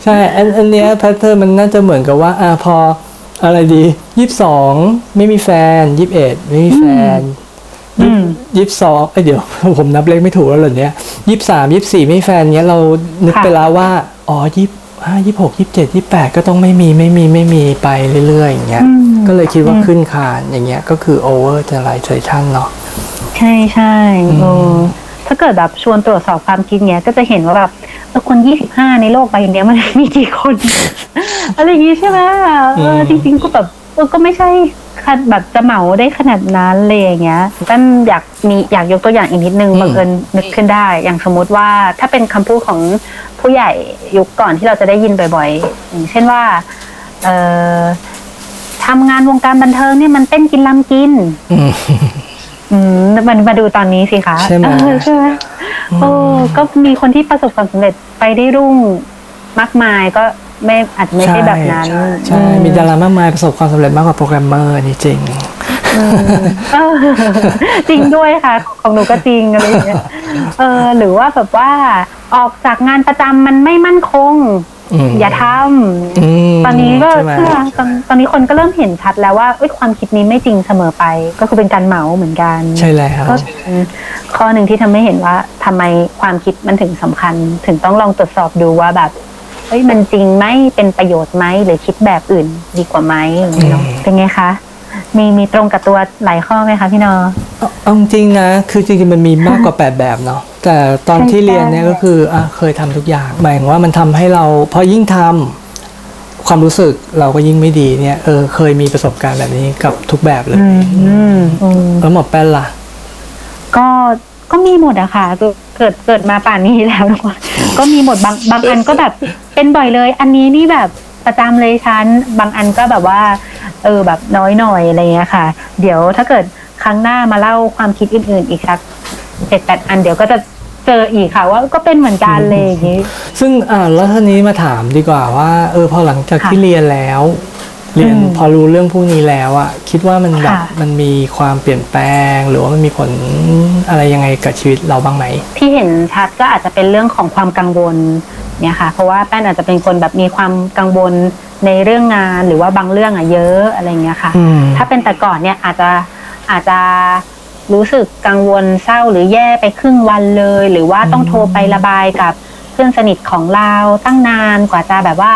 ใช่อันอันเนี้ย pattern มันน่าจะเหมือนกับว่า อ่าพออะไรดียี่สิบสองไม่มีแฟนยี่สิบเอ็ดไม่มีแฟนอืม ยี่สิบสองเอ้ยเดี๋ยว ผมนับเลขไม่ถูกแล้วเหรอเนี้ยยี่สิบสามยี่สิบสี่ไม่มีแฟนเนี้ยเรานึกค่ะไปแล้วว่า อ๋อยี่ห้ายี่หกยี่เจ็ดยี่แปดก็ต้องไม่มีไม่มีไม่มีไปเรื่อย ๆ อย่างเงี้ยอืมก็เลยคิดว่าอืมขึ้นคานอย่างเงี้ยก็คือ over generalization เนาะใช่ใช่อืมเออถ้าเกิดแบบชวนตรวจสอบความคิดเนี้ยก็จะเห็นว่าแบบเออคนยี่สิบห้าในโลกใบเนี้ยมันมีกี่คน อะไรอย่างงี้ใช่ไหมเออจริง ๆ ก็แบบเออ ก็ไม่ใช่ขนาดแบบจะเหมาได้ขนาดนั้นเลยอย่างเงี้ยตั้นอยากมีอยากยกตัวอย่างอีกนิดนึงบังเอิญนึกขึ้นได้ อย่างสมมุติว่าถ้าเป็นคำพูดของผู้ใหญ่ยุคก่อนที่เราจะได้ยินบ่อยๆ อย่างเช่นว่า เออทำงานวงการบันเทิงเนี่ยมันเต้นกินลำกินอืมอืมมันมาดูตอนนี้สิคะใช่ไหมเออใช่ไหมโอ้ก็มีคนที่ประสบความสำเร็จไปได้รุ่งมากมายก็ ไม่อาจจะไม่ใช่แบบนั้น ใช่มีดารามากมายประสบความสำเร็จมากกว่าโปรแกรมเมอร์นี่จริงเออจริงด้วยค่ะ ของหนูก็จริงอะไรอย่างเงี้ยเออ หรือว่าแบบว่าออกจากงานประจำมันไม่มั่นคงอืมอย่าทำอืมตอนนี้ก็ใช่ไหมใช่ไหมตอนตอนนี้คนก็เริ่มเห็นชัดแล้วว่าเอ้ยความคิดนี้ไม่จริงเสมอไป ก็คือเป็นการเหมาเหมือนกัน ใช่แล้วก็เป็นข้อหนึ่งที่ทำให้เห็นว่าทำไมความคิดมันถึงสำคัญ ถึงต้องลองตรวจสอบดูว่าแบบเฮ้ยมันจริงไหมเป็นประโยชน์ไหมหรือคิดแบบอื่นดีกว่าไหมอย่างนี้เนาะเป็นไงคะมีมีตรงกับตัวหลายข้อไหมคะพี่นอเอาเอาจริงๆนะ คือจริงๆมันมีมากกว่า 8 แบบเนาะแต่ตอนที่ใช่เรียนเนี่ยใช่ก็คืออะเคยทำทุกอย่างหมายถึงว่ามันทำให้เราพอยิ่งทำความรู้สึกเราก็ยิ่งไม่ดีเนี่ยเออเคยมีประสบการณ์แบบนี้กับทุกแบบเลยอืมอืมอืมแล้วหมอแป้นล่ะ ก็ก็มีหมดอะค่ะเกิดเกิดมาป่านนี้แล้วทุกคน ก็มีหมดบางบางอันก็แบบเป็นบ่อยเลย อันนี้นี่แบบประจำเลยชั้น บางอันก็แบบว่า เออแบบน้อยหน่อยอะไรเงี้ยค่ะ เดี๋ยวถ้าเกิดครั้งหน้ามาเล่าความคิดอื่น ๆ อีกสักเจ็ดแปดอันเดี๋ยวก็จะเจออีกค่ะว่าก็เป็นเหมือนกันเลยอย่างนี้ ซึ่งอ่าแล้วท่านี้มาถามดีกว่าว่า เออพอหลังจากที่เรียนแล้ว เรียนอืมพอรู้เรื่องพวกนี้แล้วอะคิดว่ามันแบบค่ะมันมีความเปลี่ยนแปลง หรือว่ามันมีผลอะไรยังไงกับชีวิตเราบ้างไหม ที่เห็นชัดก็อาจจะเป็นเรื่องของความกังวลเนี่ยค่ะ เพราะว่าแป้นอาจจะเป็นคนแบบมีความกังวลในเรื่องงานหรือว่าบางเรื่องอะเยอะอะไรเงี้ยค่ะอืมถ้าเป็นแต่ก่อนเนี่ยอาจจะอาจจะรู้สึกกังวลเศร้าหรือแย่ไปครึ่งวันเลย หรือว่าต้องโทรไประบายกับเพื่อนสนิทของเราตั้งนานกว่าจะแบบว่า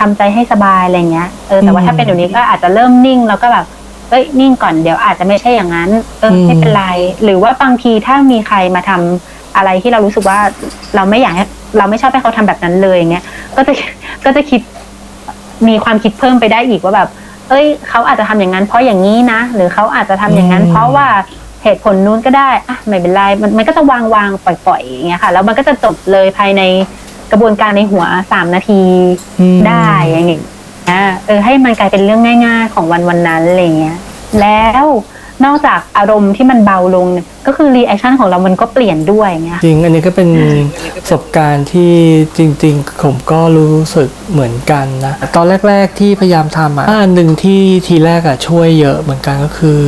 ทำใจให้สบายอะไรเงี้ยเออแต่ว่าอืมถ้าเป็นเดี๋ยวนี้ก็อาจจะเริ่มนิ่งแล้วก็แบบเอ้ยนิ่งก่อนเดี๋ยวอาจจะไม่ใช่อย่างนั้น เอออืมไม่เป็นไร หรือว่าบางทีถ้ามีใครมาทำอะไรที่เรารู้สึกว่าเราไม่อยากให้เราไม่ชอบให้เขาทำแบบนั้นเลยอย่างเงี้ยก็จะก็จะคิดมีความคิดเพิ่มไปได้อีกว่าแบบ เอ้ย เขาอาจจะทำอย่างนั้น เพราะอย่างนี้นะหรือเขาอาจจะทำอย่างนั้นอืมเพราะว่าเหตุผลนู้นก็ได้อะไม่เป็นไรมันมันก็จะวางวางปล่อยปล่อยอย่างเงี้ยค่ะแล้วมันก็จะจบเลยภายใน กระบวนการในหัวสามนาทีอืมได้อย่างเงี้ยอ่าเออให้มันกลายเป็นเรื่องง่าย ๆ ของวันวันนั้นอะไรเงี้ยแล้วนอกจากอารมณ์ที่มันเบาลงเนี่ยก็คือ reaction ของเรามันก็เปลี่ยนด้วยอย่างเงี้ยจริง อันนี้ก็เป็นประสบการณ์ที่จริง ๆ ผมก็รู้สึกเหมือนกันนะ ตอนแรก ๆ ที่พยายามทำอะอันหนึ่งที่ทีแรกอะช่วยเยอะเหมือนกันก็คือ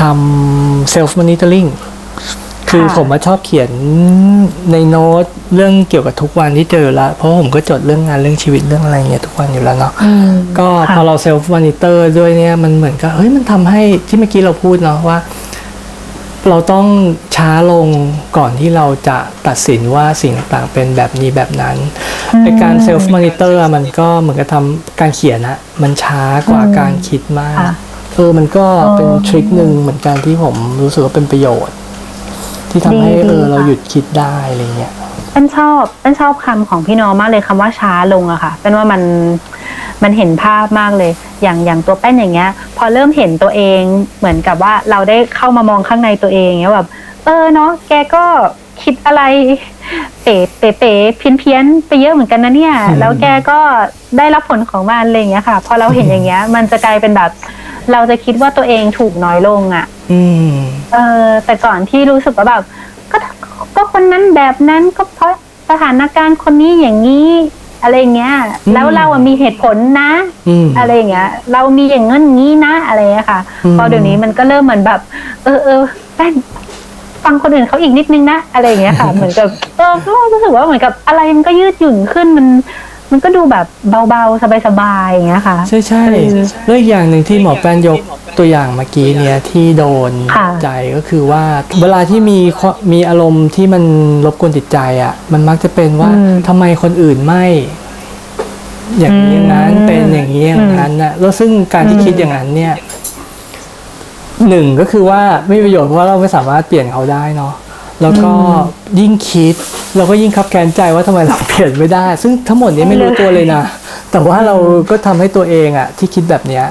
ทำ self monitoring คือ ค่ะผมมาชอบเขียนในโน้ตเรื่องเกี่ยวกับทุกวันที่เจอแล้วเพราะผมก็จดเรื่องงานเรื่องชีวิตเรื่องอะไรเงี้ยทุกวันอยู่แล้วเนาะก็พอเรา self monitor ด้วยเนี่ยมันเหมือนกับเฮ้ยมันทำให้ที่เมื่อกี้เราพูดเนาะว่า เราต้องช้าลงก่อนที่เราจะตัดสินว่าสิ่งต่างๆเป็นแบบนี้แบบนั้นไอการ self monitor มันก็เหมือนกับทำการเขียนอะมันช้ากว่าอืมการคิดมากค่ะเออมันก็เป็นอ๋อทริคหนึ่งเหมือนกันที่ผมรู้สึกว่าเป็นประโยชน์ ที่ทำให้ดีเออค่ะเราหยุดคิดได้อะไรเงี้ย เป็นชอบเป็นชอบคำของพี่น้องมากเลยคำว่าช้าลงอะค่ะ เป็นว่ามันมันเห็นภาพมากเลย อย่างอย่างตัวแป้นอย่างเงี้ย พอเริ่มเห็นตัวเองเหมือนกับว่าเราได้เข้ามามองข้างในตัวเองเงี้ยแบบเออเนาะแกก็คิดอะไร เป๋เป๋เป๋เพี้ยนเพี้ยนไปเยอะเหมือนกันนะเนี่ย อืม แล้วแกก็ได้รับผลของมันอะไรอย่างเงี้ยค่ะ พอเราเห็นอย่างเงี้ย มันจะกลายเป็นแบบ เราจะคิดว่าตัวเองถูกน้อยลงอะอืมเออ แต่ก่อนที่รู้สึกว่าแบบก็ก็คนนั้นแบบนั้นก็เพราะสถานการณ์คนนี้อย่างนี้อะไรเงี้ยอืมแล้วเราอะมีเหตุผลนะอืมอะไรอย่างเงี้ย เรามีอย่างงั้นงี้นะอะไรอย่างเงี้ยค่ะอืมพอเดี๋ยวนี้มันก็เริ่มเหมือนแบบ เออเออแป้นฟังคนอื่นเขาอีกนิดนึงนะอะไรอย่างเงี้ยค่ะ เหมือนกับเออก็รู้สึกว่าเหมือนกับอะไรมันก็ยืดหยุ่นขึ้นมัน มันก็ดูแบบเบาๆ สบายๆอย่างเงี้ยค่ะ ใช่ใช่เออแล้วอีกอย่างหนึ่งที่หมอแป้นยกตัวอย่างเมื่อกี้เนี่ยที่โดนค่ะใจก็คือว่าเวลาที่มีข้อมีอารมณ์ที่มันรบกวนจิตใจอะ มันมักจะเป็นว่าอืมทำไมคนอื่นไม่ อย่างนี้อย่างนั้นอืมเป็นอย่างนี้อย่างนั้นนะแล้วซึ่งการที่อืมคิดอย่างนั้นเนี่ยหนึ่งก็คือว่าไม่มีประโยชน์เพราะว่าเราไม่สามารถเปลี่ยนเขาได้เนาะ แล้วก็ยิ่งคิด เราก็ยิ่งคับแค้นใจว่าทำไมเราเปลี่ยนไม่ได้ ซึ่งทั้งหมดนี้ไม่รู้ตัวเลยนะ แต่ว่าเราก็ทำให้ตัวเองอะที่คิดแบบเนี้ย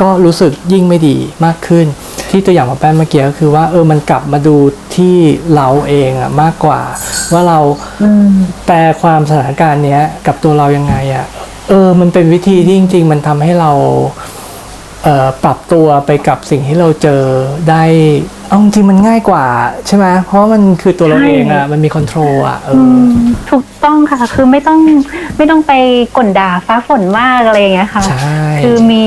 ก็รู้สึกยิ่งไม่ดีมากขึ้น ที่ตัวอย่างของแป้นเมื่อกี้ก็คือว่าเออมันกลับมาดูที่เราเองอะมากกว่า ว่าเราอืมแปลความสถานการณ์เนี้ยกับตัวเรายังไงอะเออมันเป็นวิธีที่จริง ๆ มันทำให้เราเอ่อ ปรับตัวไปกับสิ่งที่เราเจอได้เอาจริงๆมันง่ายกว่าใช่ไหมเพราะว่ามันคือตัวเราใช่เองอะมันมีคอนโทรลอะเออือมถูกต้องค่ะคือไม่ต้องไม่ต้องไปก่นด่าฟ้าฝนมากอะไรอย่างเงี้ยค่ะใช่คือมี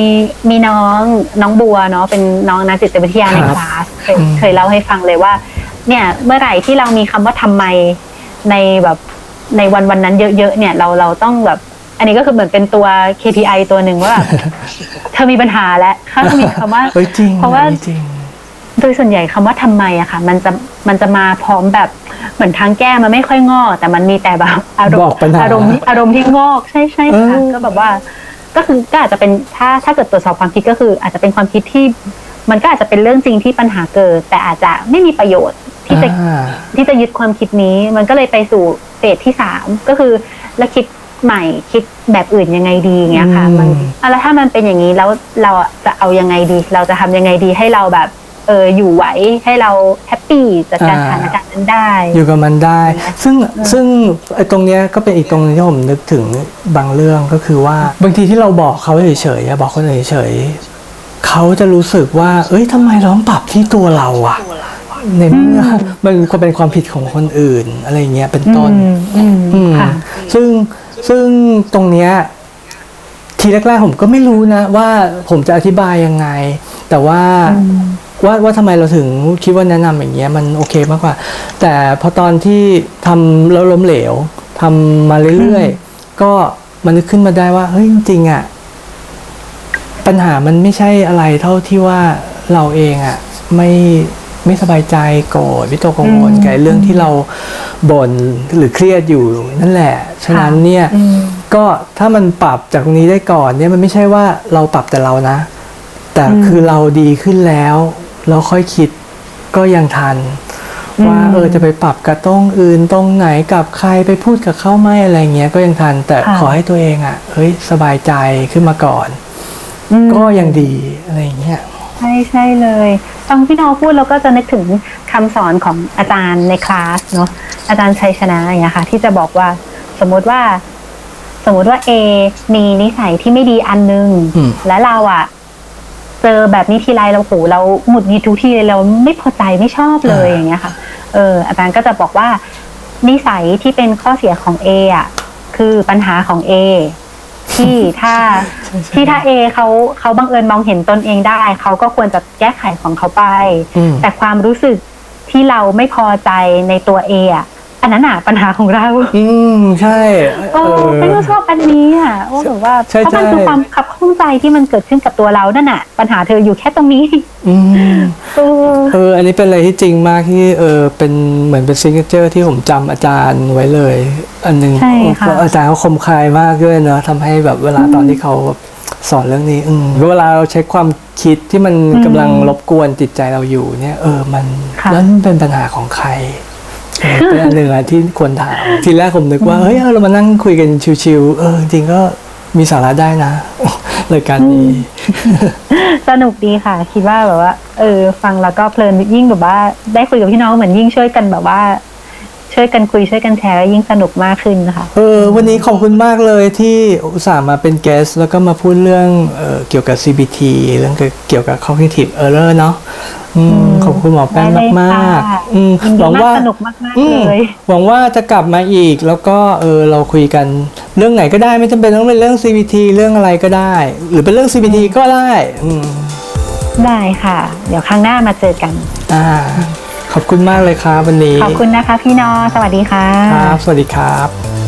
มีน้องน้องบัวเนาะเป็นน้องนักจิตวิทยาในครับคลาสเคยอืมเคยเล่าให้ฟังเลยว่า เนี่ยเมื่อไหร่ที่เรามีคำว่าทำไมในแบบในวันวันนั้นเยอะๆเนี่ยเราเราต้องแบบ อันนี้ก็คือเหมือนเป็นตัว KPI ตัวหนึ่งว่าแบบเธอมีปัญหาแล้วถ้ามีคำว่าเอ้ยจริงเพราะว่าอันนี้จริงโดยส่วนใหญ่คำว่าทำไมอะค่ะ มันจะมันจะมาพร้อมแบบเหมือนทางแก้มันไม่ค่อยงอกแต่มันมีแต่แบบอารมบอณ์กปัญหาอารมณ์อารมณ์ที่งอกใช่ใช่ค่ะเออก็แบบว่า ก็คือก็อาจจะเป็นถ้าถ้าเกิดตรวจสอบความคิดก็คือ อาจจะเป็นความคิดที่ มันก็อาจจะเป็นเรื่องจริงที่ปัญหาเกิด แต่อาจจะไม่มีประโยชน์ที่จะอ่าที่จะยึดความคิดนี้ มันก็เลยไปสู่เฟสที่สามก็คือแล้วคิด ใหม่คิดแบบอื่นยังไงดีอย่างเงี้ยค่ะอืมมันอะแล้วถ้ามันเป็นอย่างนี้แล้วเราจะเอายังไงดี เราจะทำยังไงดีให้เราแบบเอออยู่ไหวให้เราแฮปปี้จัดการสถานการณ์นั้นได้ อยู่กับมันได้ ซึ่งซึ่งไอ้ตรงเนี้ยก็เป็นอีกตรงหนึงที่ผมนึกถึงบางเรื่องก็คือว่าบางทีที่เราบอกเขาเฉยๆอะบอกคนอื่นเฉยๆเขาจะรู้สึกว่า เอ้ยทำไมเราต้องปรับที่ตัวเราอะในเมื่อมันก็เป็นความผิดของคนอื่นอะไรเงี้ยเป็นต้นอืมอืมอืมค่ะซึ่ง ซึ่งตรงเนี้ยทีแรกๆผมก็ไม่รู้นะ ว่าผมจะอธิบายยังไง แต่ว่าอืมว่าว่าทำไมเราถึงคิดว่าแนะนำอย่างเงี้ยมันโอเคมากกว่า แต่พอตอนที่ทำแล้วล้มเหลวทำมาเรื่อยๆ ก็มันนึกขึ้นมาได้ว่าเฮ้ยจริงๆอะปัญหามันไม่ใช่อะไรเท่าที่ว่าเราเองอะไม่ ไม่สบายใจโกรธวิตกกังวลอืมกับเรื่องที่เราบ่นหรือเครียดอยู่นั่นแหละ ฉะนั้นเนี่ยอืมก็ถ้ามันปรับจากตรงนี้ได้ก่อนเนี่ยมันไม่ใช่ว่าเราปรับแต่เรานะ แต่อืมคือเราดีขึ้นแล้ว เราค่อยคิดก็ยังทัน ว่าอืมเออจะไปปรับกับตรงอื่นตรงไหนกับใครไปพูดกับเขาไหมอะไรเงี้ยก็ยังทัน แต่ค่ะขอให้ตัวเองอะ่ะเฮ้ยสบายใจขึ้นมาก่อนอืมก็ยังดีอะไรอย่างเงี้ยใช่ใช่เลย ฟังพี่น้องพูดเราก็จะนึกถึงคำสอนของอาจารย์ในคลาสเนาะอาจารย์ชัยชนะอย่างเงี้ยค่ะ ที่จะบอกว่าสมมุติว่า สมมุติว่า A มีนิสัยที่ไม่ดีอันนึงอืมและเราอะเจอแบบนี้ทีไรเราโหเราหงุดหงิดทุกทีเลยเราไม่พอใจไม่ชอบเลยอย่างเงี้ยค่ะ เออ อาจารย์ก็จะบอกว่า นิสัยที่เป็นข้อเสียของ A อะคือปัญหาของ A ที่ถ้าใช่ใช่ที่ถ้า A เขาเขาบังเอิญมองเห็นตนเองได้ เขาก็ควรจะแก้ไขของเขาไป อืม แต่ความรู้สึกที่เราไม่พอใจในตัว A อะ อันนั้นอะปัญหาของเราอืมใช่โอ้ไม่ก็ชอบอันนี้อะว่าแบบว่าใช่เพราะมันใช่คือความขับข้องใจที่มันเกิดขึ้นกับตัวเรานั่นน่ะ ปัญหาเธออยู่แค่ตรงนี้ อืมเออเอออันนี้เป็นอะไรที่จริงมากที่เออเป็นเหมือนเป็นซิงเกิลที่ผมจำอาจารย์ไว้เลย อันหนึงใช่ค่ะเพราะอาจารย์เขาคมคายมากด้วยเนอะทำให้แบบเวลาตอนที่เขาแบบสอนเรื่องนี้อืมเวลาเราใช้ความคิดที่มันอืมกำลังรบกวนจิตใจเราอยู่เนี่ย เออมันค่ะแล้วมันเป็นปัญหาของใคร เป็นอันหนึ่งอะที่ควรถามทีแรกผมนึกว่าเฮ้ยเอาเรามานั่งคุยกันชิวๆเออจริงก็มีสาระได้นะรายการนี้สนุกดีค่ะ คิดว่าแบบว่า เออ ฟังแล้วก็เพลินยิ่งแบบว่า ได้คุยกับพี่น้องเหมือนยิ่งช่วยกันแบบว่า ช่วยกันคุยช่วยกันแชร์แล้วยิ่งสนุกมากขึ้นนะคะเออวันนี้ขอบคุณมากเลยที่อุตส่าห์มาเป็นแกสแล้วก็มาพูดเรื่องเออเกี่ยวกับ CBT เรื่องเกี่ยวกับ cognitive error เนาะอืมขอบคุณหมอแป้งได้เลยมากค่ะๆอืมยินดีหวังมากว่าสนุกมากๆอืมเลยหวังว่าจะกลับมาอีก แล้วก็เออเราคุยกันเรื่องไหนก็ได้ไม่จำเป็นต้องเป็นเรื่อง CBT เรื่องอะไรก็ได้ หรือเป็นเรื่อง CBT ก็ได้อืมได้ค่ะ เดี๋ยวครั้งหน้ามาเจอกัน อ่า ขอบคุณมากเลยครับวันนี้ ขอบคุณนะคะพี่นอ สวัสดีค่ะ ครับ สวัสดีครับ